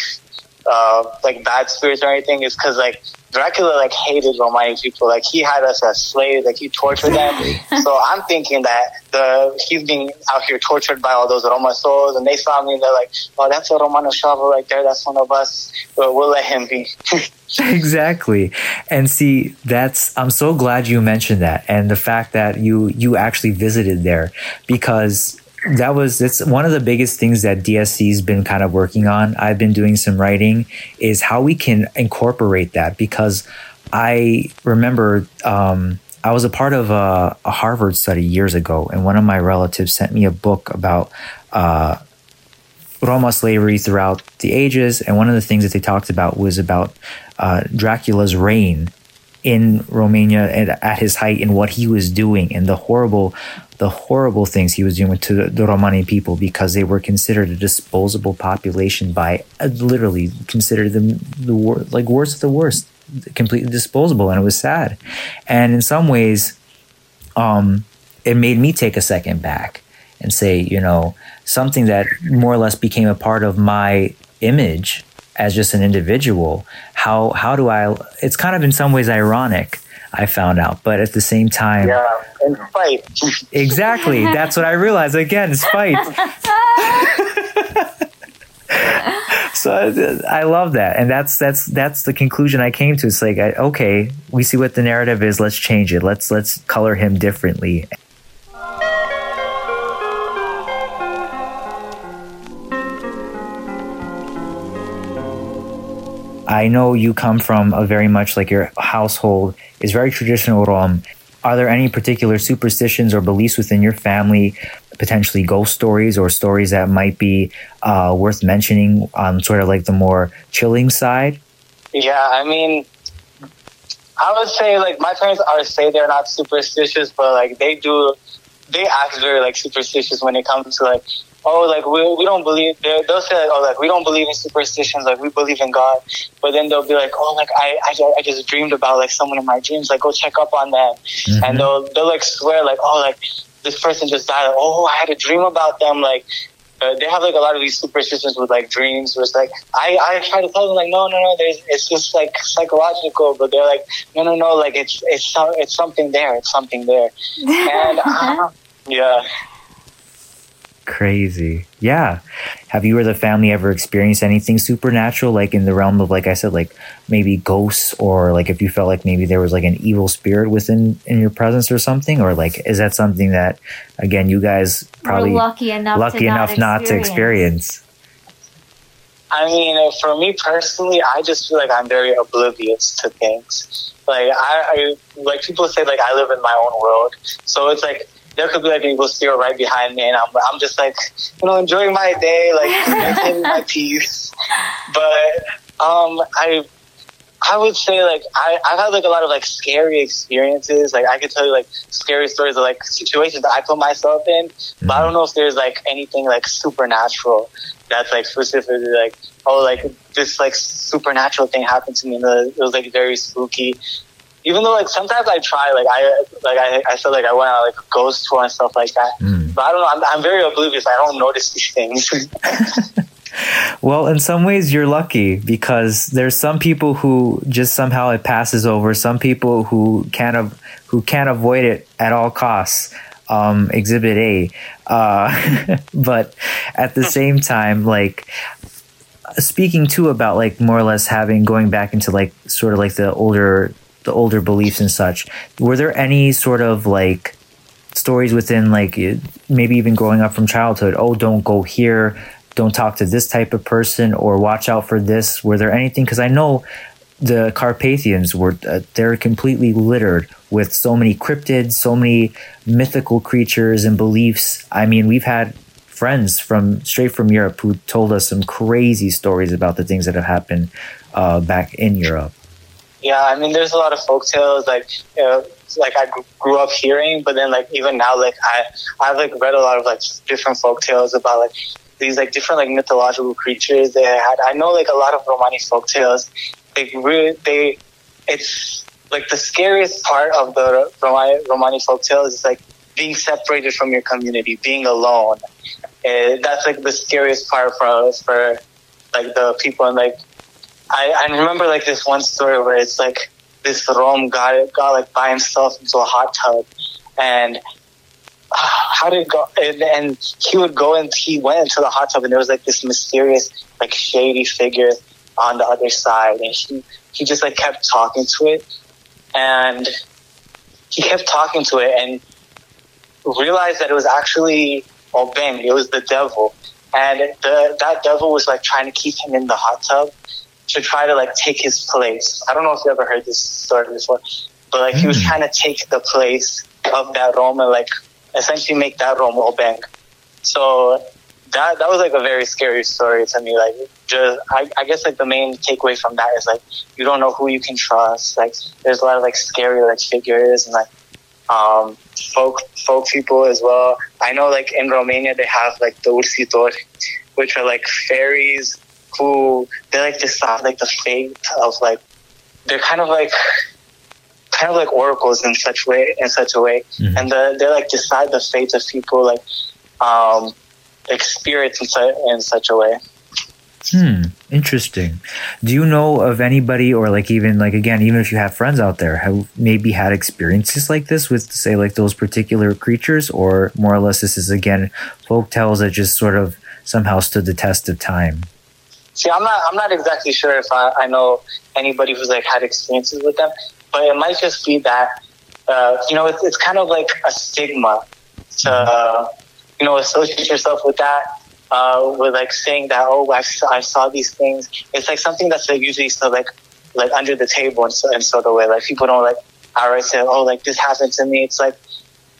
Speaker 5: uh, like bad spirits or anything is because like Dracula like hated Romani people. Like he had us as slaves. Like he tortured them. so I'm thinking that the he's being out here tortured by all those Roma souls, and they saw me and they're like, "Oh, that's a Romano chavo right there. That's one of us. But we'll let him be."
Speaker 1: exactly and see that's i'm so glad you mentioned that and the fact that you you actually visited there because that was it's one of the biggest things that DSE's been kind of working on i've been doing some writing is how we can incorporate that because i remember um, i was a part of a, a harvard study years ago and one of my relatives sent me a book about uh, Roma slavery throughout the ages. And one of the things that they talked about was about uh, Dracula's reign in Romania and at his height and what he was doing and the horrible, the horrible things he was doing to the, Romani people because they were considered a disposable population by uh, literally considered them the wor- like worst of the worst, completely disposable, and it was sad. And in some ways, um, it made me take a second back and say, you know, something that more or less became a part of my image as just an individual. How how do I? It's kind of in some ways ironic. I found out, but at the same time,
Speaker 5: yeah, and fight.
Speaker 1: exactly. That's what I realized. Again, spite. so I love that, and that's that's that's the conclusion I came to. It's like, I, okay, we see what the narrative is. Let's change it. Let's let's color him differently. I know you come from a very much like your household is very traditional Rom. Are there any particular superstitions or beliefs within your family, potentially ghost stories or stories that might be uh, worth mentioning on sort of like the more chilling side?
Speaker 5: Yeah, I mean, I would say like my parents are say they're not superstitious, but like they do, they act very like superstitious when it comes to like, oh, like we we don't believe. they'll They'll say like, oh, like we don't believe in superstitions, like we believe in God. But then they'll be like, oh, like I I, I just dreamed about like someone in my dreams, like go check up on them, and they'll they'll like swear like, oh, like this person just died. Like, oh, I had a dream about them, like. Uh, they have like a lot of these superstitions with like dreams. Where it's like I, I try to tell them like no no no there's it's just like psychological, but they're like no no no like it's it's some, it's something there it's something there, and uh, yeah
Speaker 1: Crazy. Yeah. Have you or the family ever experienced anything supernatural, like in the realm of, like I said, like maybe ghosts, or like if you felt like maybe there was like an evil spirit within in your presence or something, or like is that something that, again, you guys probably
Speaker 3: We're lucky enough
Speaker 1: lucky
Speaker 3: to
Speaker 1: enough
Speaker 3: not,
Speaker 1: not to experience?
Speaker 5: I mean, uh, for me personally, I just feel like I'm very oblivious to things. Like I, I like people say like I live in my own world, so it's like there could be like an evil spirit right behind me, and I'm I'm just like you know enjoying my day, like maintaining my peace. But um, I I would say like I I've had like a lot of like scary experiences. Like I could tell you like scary stories of like situations that I put myself in, but I don't know if there's like anything like supernatural that's like specifically like oh like this like supernatural thing happened to me and it was like very spooky even though like sometimes I try, like I like I, I said like I went on like a ghost tour and stuff like that.
Speaker 1: Mm.
Speaker 5: But I don't know. I'm, I'm very oblivious. I don't notice these things.
Speaker 1: Well, in some ways, you're lucky because there's some people who just somehow it passes over. Some people who can't av- who can't avoid it at all costs. Um, exhibit A, uh, but at the same time, like speaking too about like more or less having going back into like sort of like the older the older beliefs and such. Were there any sort of like stories within like maybe even growing up from childhood? Oh, don't go here don't talk to this type of person or watch out for this were there anything because i know the carpathians were uh, they're completely littered with so many cryptids so many mythical creatures and beliefs i mean we've had friends from straight from europe who told us some crazy stories about the things that have happened uh, back in europe
Speaker 5: yeah i mean there's a lot of folk tales like you know, like I grew up hearing, but then like even now, like I I've like read a lot of like different folk tales about like these like different like mythological creatures they had. I know like a lot of Romani folk tales. They really they it's like the scariest part of the Romani, Romani folk tales is like being separated from your community, being alone. And that's like the scariest part for us, for like the people and like I, I remember like this one story where it's like this Rome got got like by himself into a hot tub and uh, how did go? And, and, he would go and he went into the hot tub, and there was like this mysterious, like shady figure on the other side, and he he just like kept talking to it, and he kept talking to it, and realized that it was actually O Beng, it was the devil, and the that devil was like trying to keep him in the hot tub to try to like take his place. I don't know if you ever heard this story before, but like mm. he was hmm. trying to take the place of that Roman like essentially make that role more bank. So that that was like a very scary story to me. Like just I, I guess like the main takeaway from that is like you don't know who you can trust. Like there's a lot of like scary like figures and like um folk folk people as well. I know like in Romania they have like the ursitori, which are like fairies who they like decide like the fate of like they're kind of like kind of like oracles in such way in such a way, mm-hmm. and the, they like decide the fate of people like um, like spirits in, su- in such a way.
Speaker 1: Hmm. Interesting. Do you know of anybody, or like even like again, even if you have friends out there who maybe had experiences like this with, say, like those particular creatures, or more or less, this is again folk tales that just sort of somehow stood the test of time.
Speaker 5: See, I'm not. I'm not exactly sure if I, I know anybody who's like had experiences with them but it might just be that uh, you know it's, it's kind of like a stigma to uh, you know associate yourself with that uh, with like saying that oh I, I saw these things it's like something that's like usually so like like under the table and so and sort of way like people don't like outright say oh like this happened to me it's like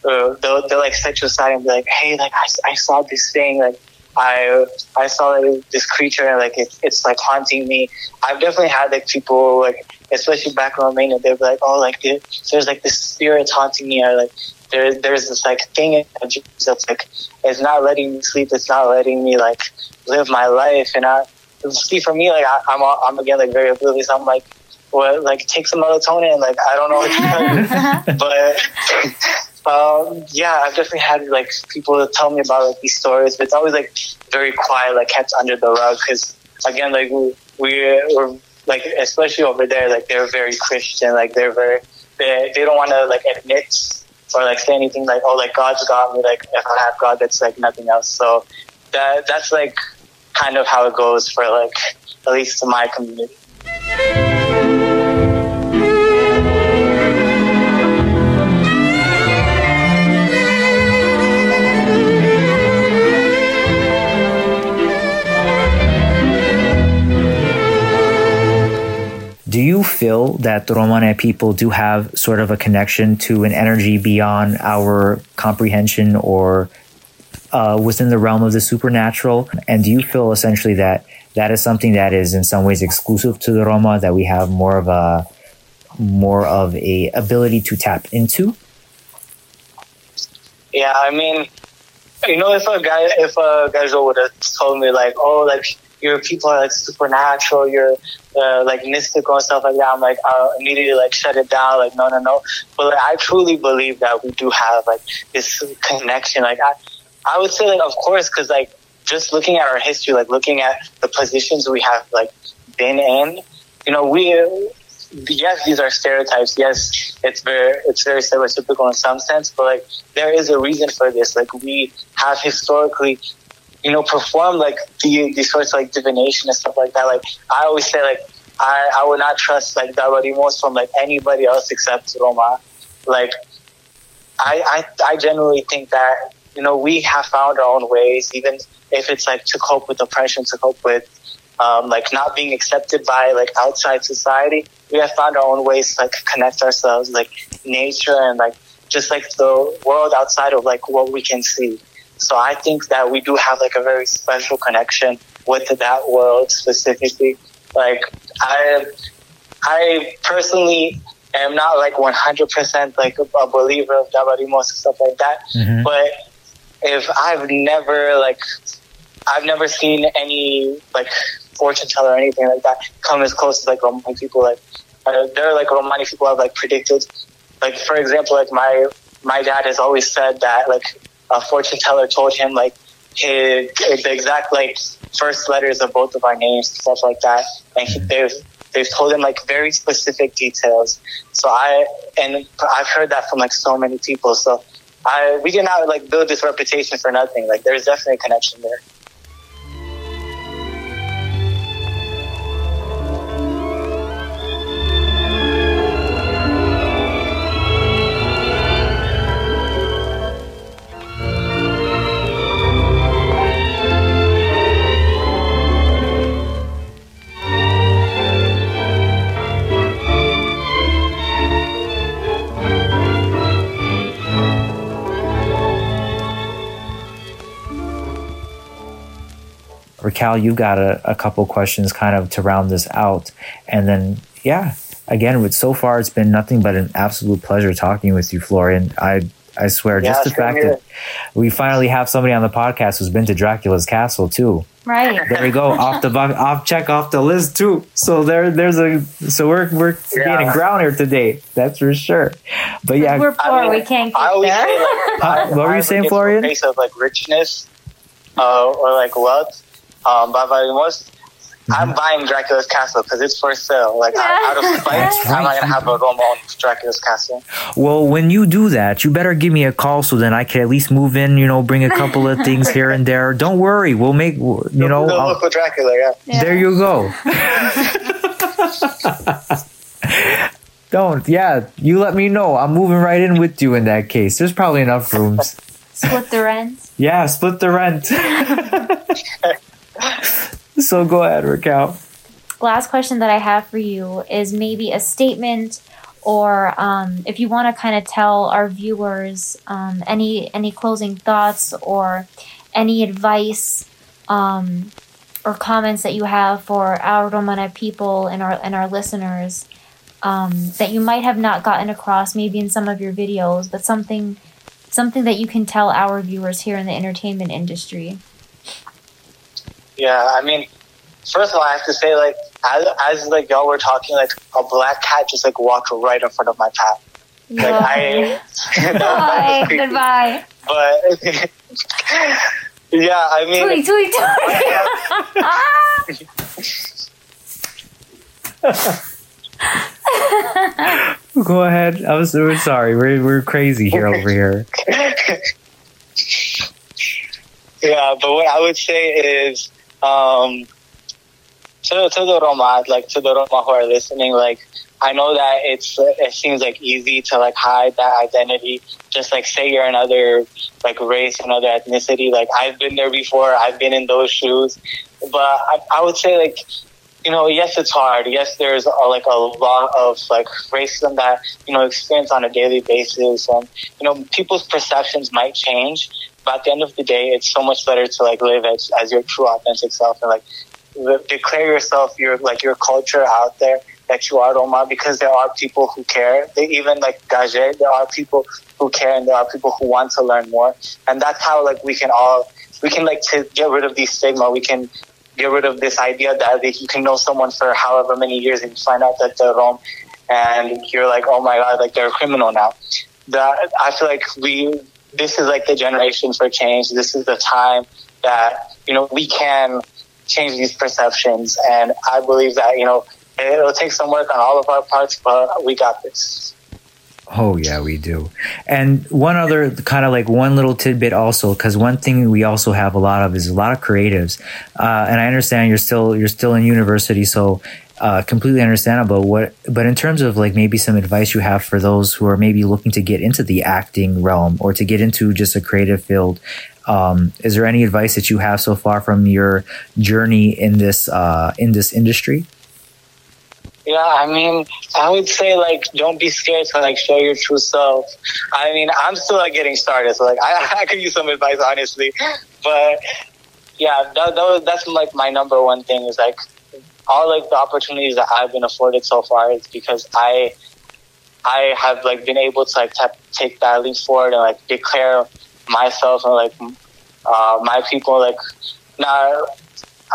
Speaker 5: uh, they'll, they'll like set you aside and be like hey like I, I saw this thing like I I saw like, this creature and like it, it's like haunting me. I've definitely had like people like especially back in Romania, they'd be like, oh, like there's like this spirit haunting me, or like there, there's this like thing in that's like it's not letting me sleep, it's not letting me like live my life, and I see for me like I, am I'm, I'm again like very oblivious. I'm like, well, like take some melatonin, like I don't know what to do, but. Um, yeah, I've definitely had like people tell me about like these stories, but it's always like very quiet, like kept under the rug. Because again, like we we're like especially over there, like they're very Christian, like they're very they they don't want to like admit or like say anything like oh like God's got me, like if I have God, that's like nothing else. So that that's like kind of how it goes for like at least to my community.
Speaker 1: Do you feel that the Romani people do have sort of a connection to an energy beyond our comprehension or uh, within the realm of the supernatural? And do you feel essentially that that is something that is in some ways exclusive to the Roma that we have more of a more of a ability to tap into?
Speaker 5: Yeah, I mean, you know, if a guy, if a guy would have told me like, oh, like your people are like supernatural, you're uh, like mystical and stuff like that, I'm like, I'll immediately like shut it down. Like, no, no, no. But like, I truly believe that we do have like this connection. Like, I, I would say like, of course, because like just looking at our history, like looking at the positions we have like been in, you know, we yes, these are stereotypes. Yes, it's very it's very stereotypical in some sense, but like there is a reason for this. Like we have historically, you know, perform like the, these sorts of like divination and stuff like that. Like I always say, like I, I would not trust like drabarimos from like anybody else except Roma. Like I, I I genuinely think that you know we have found our own ways, even if it's like to cope with oppression, to cope with um, like not being accepted by like outside society, we have found our own ways to like connect ourselves, like nature and like just like the world outside of like what we can see. So I think that we do have like a very special connection with that world specifically. Like I, I personally am not like 100% like a believer of drabarimos and stuff like that. Mm-hmm. But if I've never like, I've never seen any like fortune teller or anything like that come as close as like Romani people. Like uh, there are like Romani people have like predicted. Like for example, like my my dad has always said that like a fortune teller told him like his, the exact like first letters of both of our names stuff like that, and he, they've they've told him like very specific details. So I and I've heard that from like so many people. So I we did not like build this reputation for nothing. Like there's definitely a connection there.
Speaker 1: Raquel, you've got a, a couple questions kind of to round this out. And then, yeah, again, with so far, it's been nothing but an absolute pleasure talking with you, Florian. I I swear, yeah, just the fact that we finally have somebody on the podcast who's been to Dracula's castle too.
Speaker 3: Right.
Speaker 1: There we go. off the off check off the list too. So there there's a so we're we're yeah. gaining ground here today. That's for sure. But yeah,
Speaker 3: we're poor. I mean, we can't get there.
Speaker 1: Say, like, what were you saying, Florian?
Speaker 5: Face of like richness, uh, or like wealth um, but most I'm mm-hmm. buying Dracula's castle because it's for sale. Like out of spite, right. I'm not gonna have a room on Dracula's castle.
Speaker 1: Well, when you do that, you better give me a call so then I can at least move in. You know, bring a couple of things here and there. Don't worry, we'll make. You You'll know,
Speaker 5: look for Dracula. Yeah.
Speaker 1: yeah. There you go. Don't. Yeah, you let me know. I'm moving right in with you in that case. There's probably enough rooms.
Speaker 3: Split the rent.
Speaker 1: Yeah, split the rent. so go ahead, Raquel.
Speaker 3: Last question that I have for you is maybe a statement or um, if you want to kind of tell our viewers um, any any closing thoughts or any advice um, or comments that you have for our Romana people and our and our listeners um, that you might have not gotten across maybe in some of your videos, but something something that you can tell our viewers here in the entertainment industry.
Speaker 5: Yeah, I mean, first of all, I have to say, like, as, as like y'all were talking, like a black cat just like walked right in front of my path. Like I,
Speaker 3: Bye. goodbye.
Speaker 5: But yeah, I mean,
Speaker 3: tweet, tweet,
Speaker 1: tweet. Go ahead. I was, we're sorry. We're we're crazy here over here.
Speaker 5: yeah, but what I would say is um, to, to the Roma, like to the Roma who are listening, like I know that it's it seems like easy to like hide that identity. Just like say you're another like race, another ethnicity. Like I've been there before. I've been in those shoes, but I, I would say like you know, yes, it's hard. Yes, there's a, like a lot of like racism that you know experience on a daily basis, and you know, people's perceptions might change. But at the end of the day, it's so much better to like live as, as your true authentic self and like declare yourself, your like your culture out there, that you are Roma because there are people who care. They even like Gadje, there are people who care and there are people who want to learn more. And that's how like we can all we can like to get rid of the stigma. We can get rid of this idea that you can know someone for however many years and find out that they're Rom and you're like, oh my god, like they're a criminal now. That I feel like we this is like the generation for change. This is the time that you know we can change these perceptions, and I believe that you know it'll take some work on all of our parts, but we got this.
Speaker 1: Oh yeah, we do. And one other kind of like one little tidbit also, because one thing we also have a lot of is a lot of creatives. Uh, and I understand you're still you're still in university, so uh, completely understandable. What, but in terms of like maybe some advice you have for those who are maybe looking to get into the acting realm or to get into just a creative field, um, is there any advice that you have so far from your journey in this uh, in this industry?
Speaker 5: Yeah, I mean, I would say like don't be scared to like show your true self. I mean, I'm still like getting started, so like I, I could use some advice honestly, but yeah, that, that was, that's like my number one thing is like all like the opportunities that I've been afforded so far is because I I have like been able to like t- take that leap forward and like declare myself and like uh, my people like now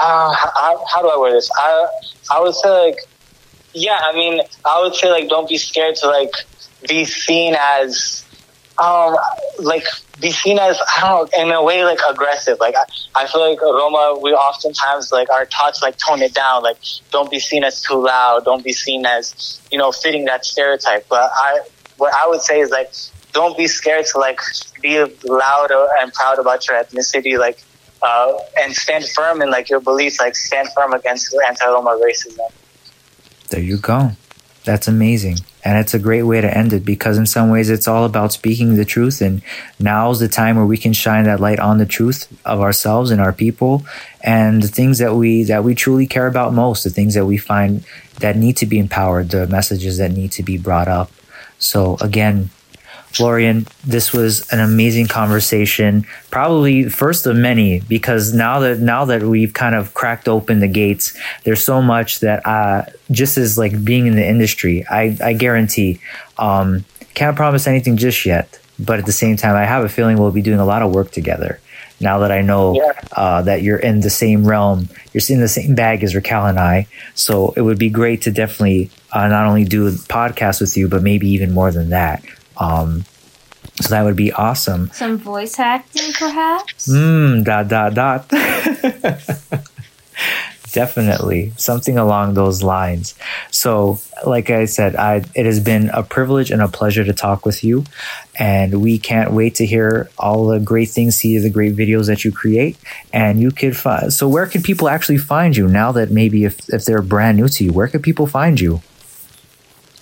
Speaker 5: uh, how, how do I wear this? I I would say like yeah, I mean, I would say like don't be scared to like be seen as um like be seen as I don't know in a way like aggressive. Like I, I feel like Roma we oftentimes like are taught to like tone it down. Like don't be seen as too loud. Don't be seen as you know fitting that stereotype. But I what I would say is like don't be scared to like be loud and proud about your ethnicity. Like uh, and stand firm in like your beliefs. Like stand firm against anti-Roma racism.
Speaker 1: There you go. That's amazing. And it's a great way to end it because, in some ways, it's all about speaking the truth. And now's the time where we can shine that light on the truth of ourselves and our people and the things that we that we truly care about most, the things that we find that need to be empowered, the messages that need to be brought up. So, again, Florian, this was an amazing conversation. Probably first of many because now that now that we've kind of cracked open the gates, there's so much that uh, just as like being in the industry, I, I guarantee. Um, can't promise anything just yet, but at the same time, I have a feeling we'll be doing a lot of work together. Now that I know
Speaker 5: Yeah.
Speaker 1: uh, that you're in the same realm, you're in the same bag as Raquel and I, so it would be great to definitely uh, not only do a podcast with you, but maybe even more than that. Um, so that would be awesome.
Speaker 3: Some voice acting, perhaps.
Speaker 1: Mm, dot dot dot. Definitely something along those lines. So, like I said, I it has been a privilege and a pleasure to talk with you, and we can't wait to hear all the great things, see the great videos that you create, and you could find. So, where can people actually find you now that maybe if if they're brand new to you, where could people find you?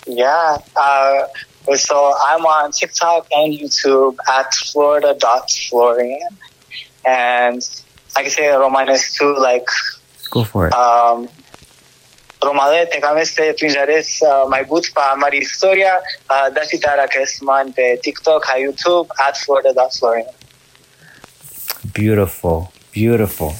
Speaker 5: Yeah. Uh, so I'm on TikTok and YouTube at florida.florian. And I can say Romanes too, like
Speaker 1: Go for it.
Speaker 5: um, Romale te cameste pinjares uh, mai but pa mari historia uh, da que es man pe TikTok, ha YouTube at florida.florian.
Speaker 1: Beautiful, beautiful.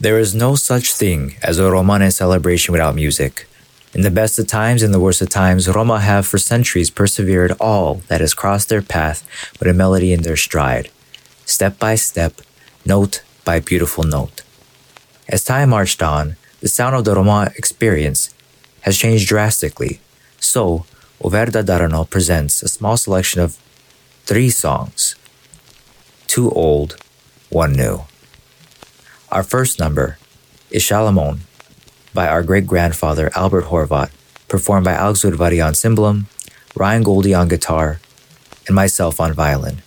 Speaker 1: There is no such thing as a Romane celebration without music. In the best of times and the worst of times, Roma have for centuries persevered all that has crossed their path with a melody in their stride, step by step, note by beautiful note. As time marched on, the sound of the Roma experience has changed drastically. So, O Verda Darano presents a small selection of three songs two old, one new. Our first number is Shalamon by our great grandfather Albert Horvath, performed by Alex Udvary on cimbalom, Ryan Goldie on guitar, and myself on violin.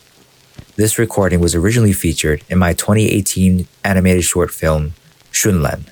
Speaker 1: This recording was originally featured in my 2018 animated short film, Shunlen.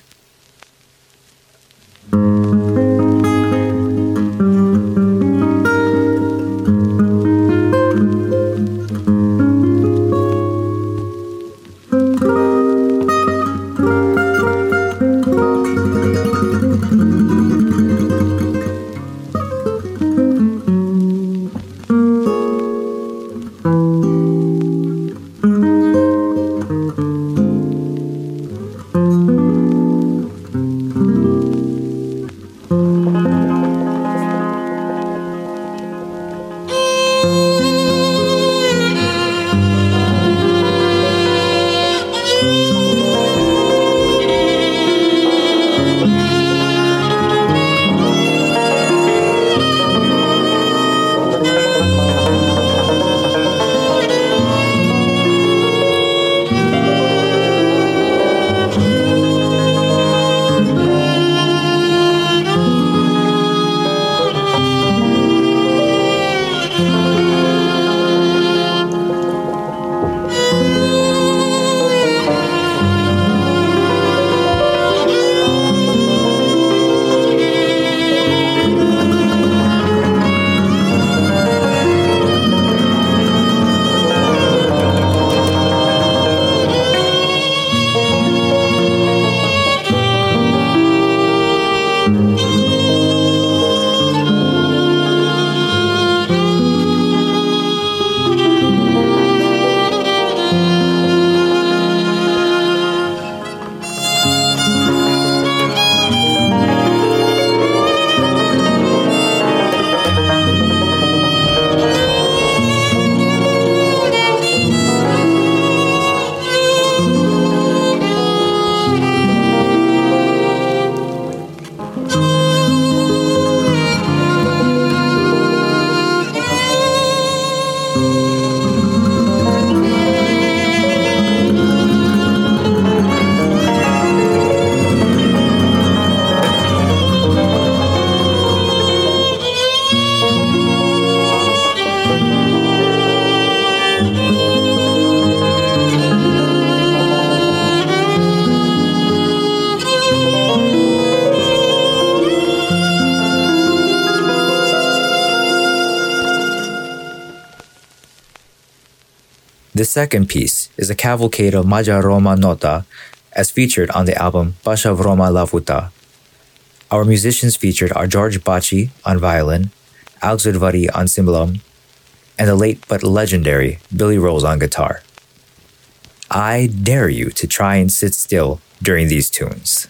Speaker 7: Second piece is a cavalcade of Maja Roma Nota as featured on the album Pasha Vroma Lavuta. Our musicians featured are George Baci on violin, Alex Udvary on cimbalom, and the late but legendary Billy Rolls on guitar. I dare you to try and sit still during these tunes.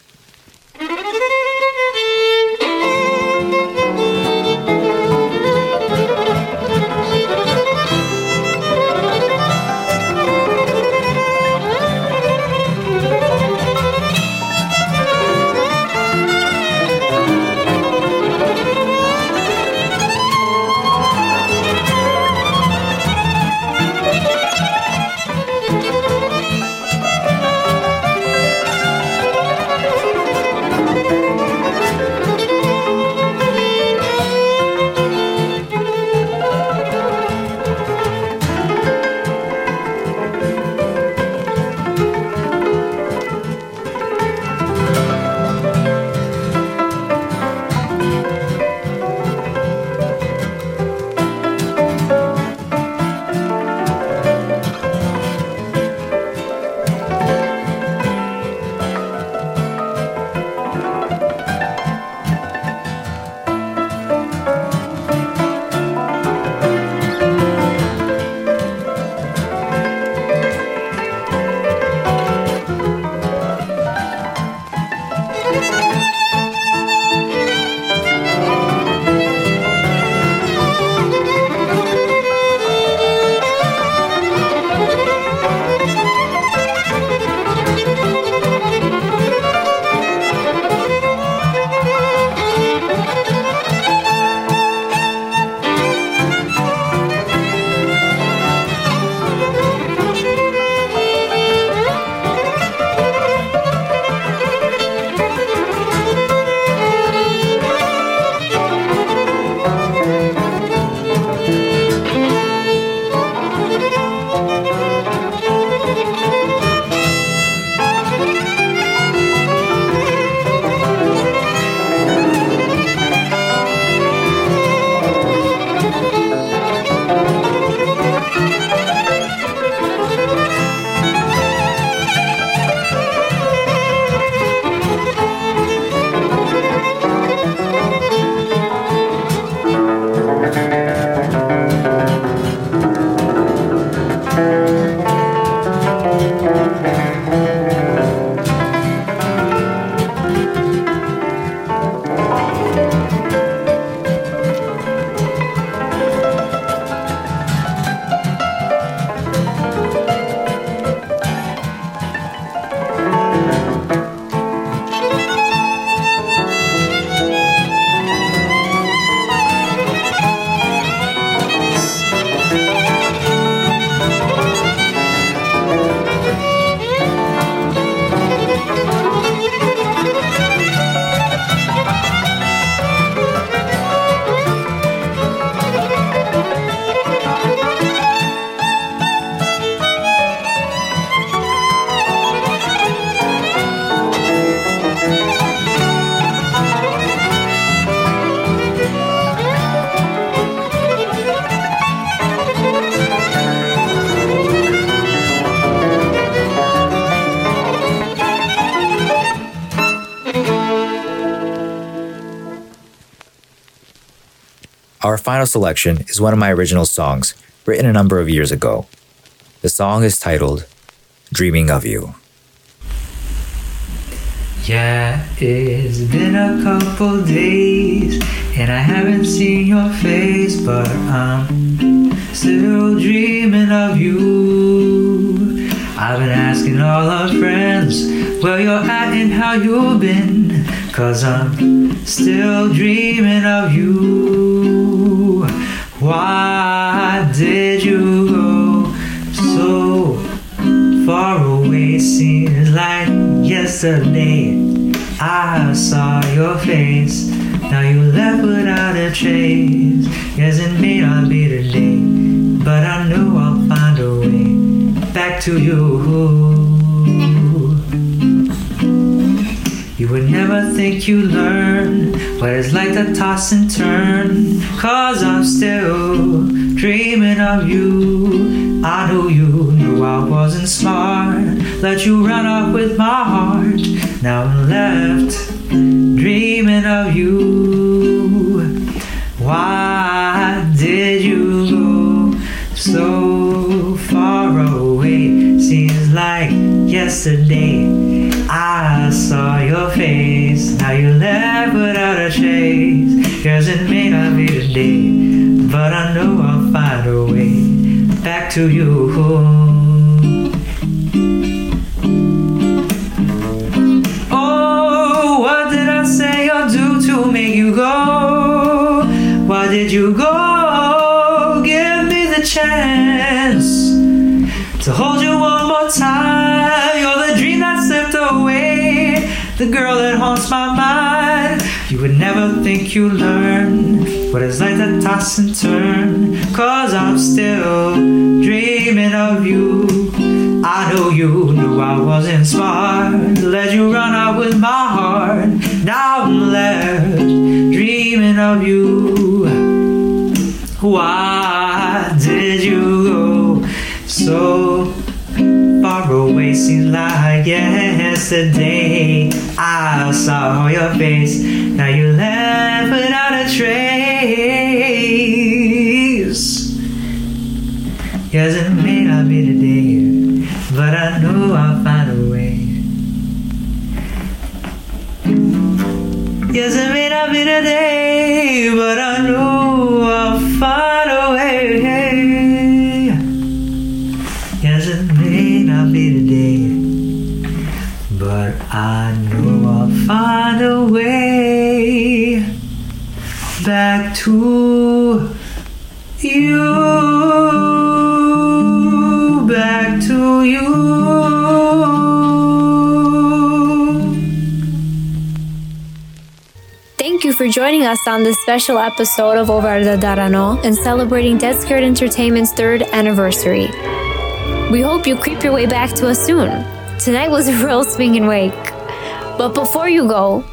Speaker 7: Final selection is one of my original songs, written a number of years ago. The song is titled Dreaming of You.
Speaker 1: Yeah, it's been a couple days and I haven't seen your face, but I'm still dreaming of you. I've been asking all our friends where you're at and how you've been, cause I'm still dreaming of you. Why did you go so far away? Seems like yesterday I saw your face. Now you left without a trace. Yes, it may not be today, but I know I'll find a way back to you. You would never think you learn what it's like to toss and turn. Cause I'm still dreaming of you. I knew you knew I wasn't smart. Let you run off with my heart. Now I'm left dreaming of you. Why did you go so far away? Seems like yesterday I saw your face. Now you left without a trace. Cause it may not be today, but I know I'll find a way back to you. Oh, what did I say or do to make you go? Why did you go? Give me the chance to hold the girl that haunts my mind. You would never think you learn what it's like to toss and turn. Cause I'm still dreaming of you. I know you knew I wasn't smart. Let you run out with my heart. Now I'm left dreaming of you. Why did you go so far away? Seems like yesterday I saw your face. Now you left without a trace. Yes, it find a way back to you. Back to you.
Speaker 3: Thank you for joining us on this special episode of O Verda Darano and celebrating Dead Scared Entertainment's third anniversary. We hope you creep your way back to us soon. Tonight was a real swinging wake. But before you go,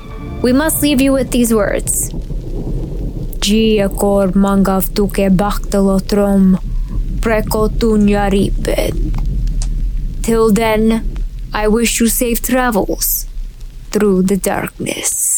Speaker 3: we must leave you with these words. Gia kor mangav tuke baktelotrom prekotunya ripet. Till then, I wish you safe travels through the darkness.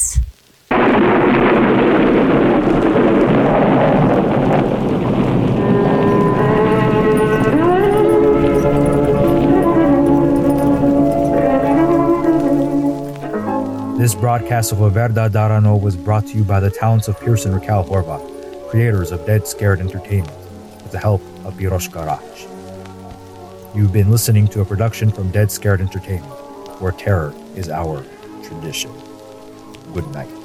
Speaker 8: This broadcast of Verda Darano was brought to you by the talents of Pearson Raquel Horvath, creators of Dead Scared Entertainment, with the help of Birosh Raj. You've been listening to a production from Dead Scared Entertainment, where terror is our tradition. Good night.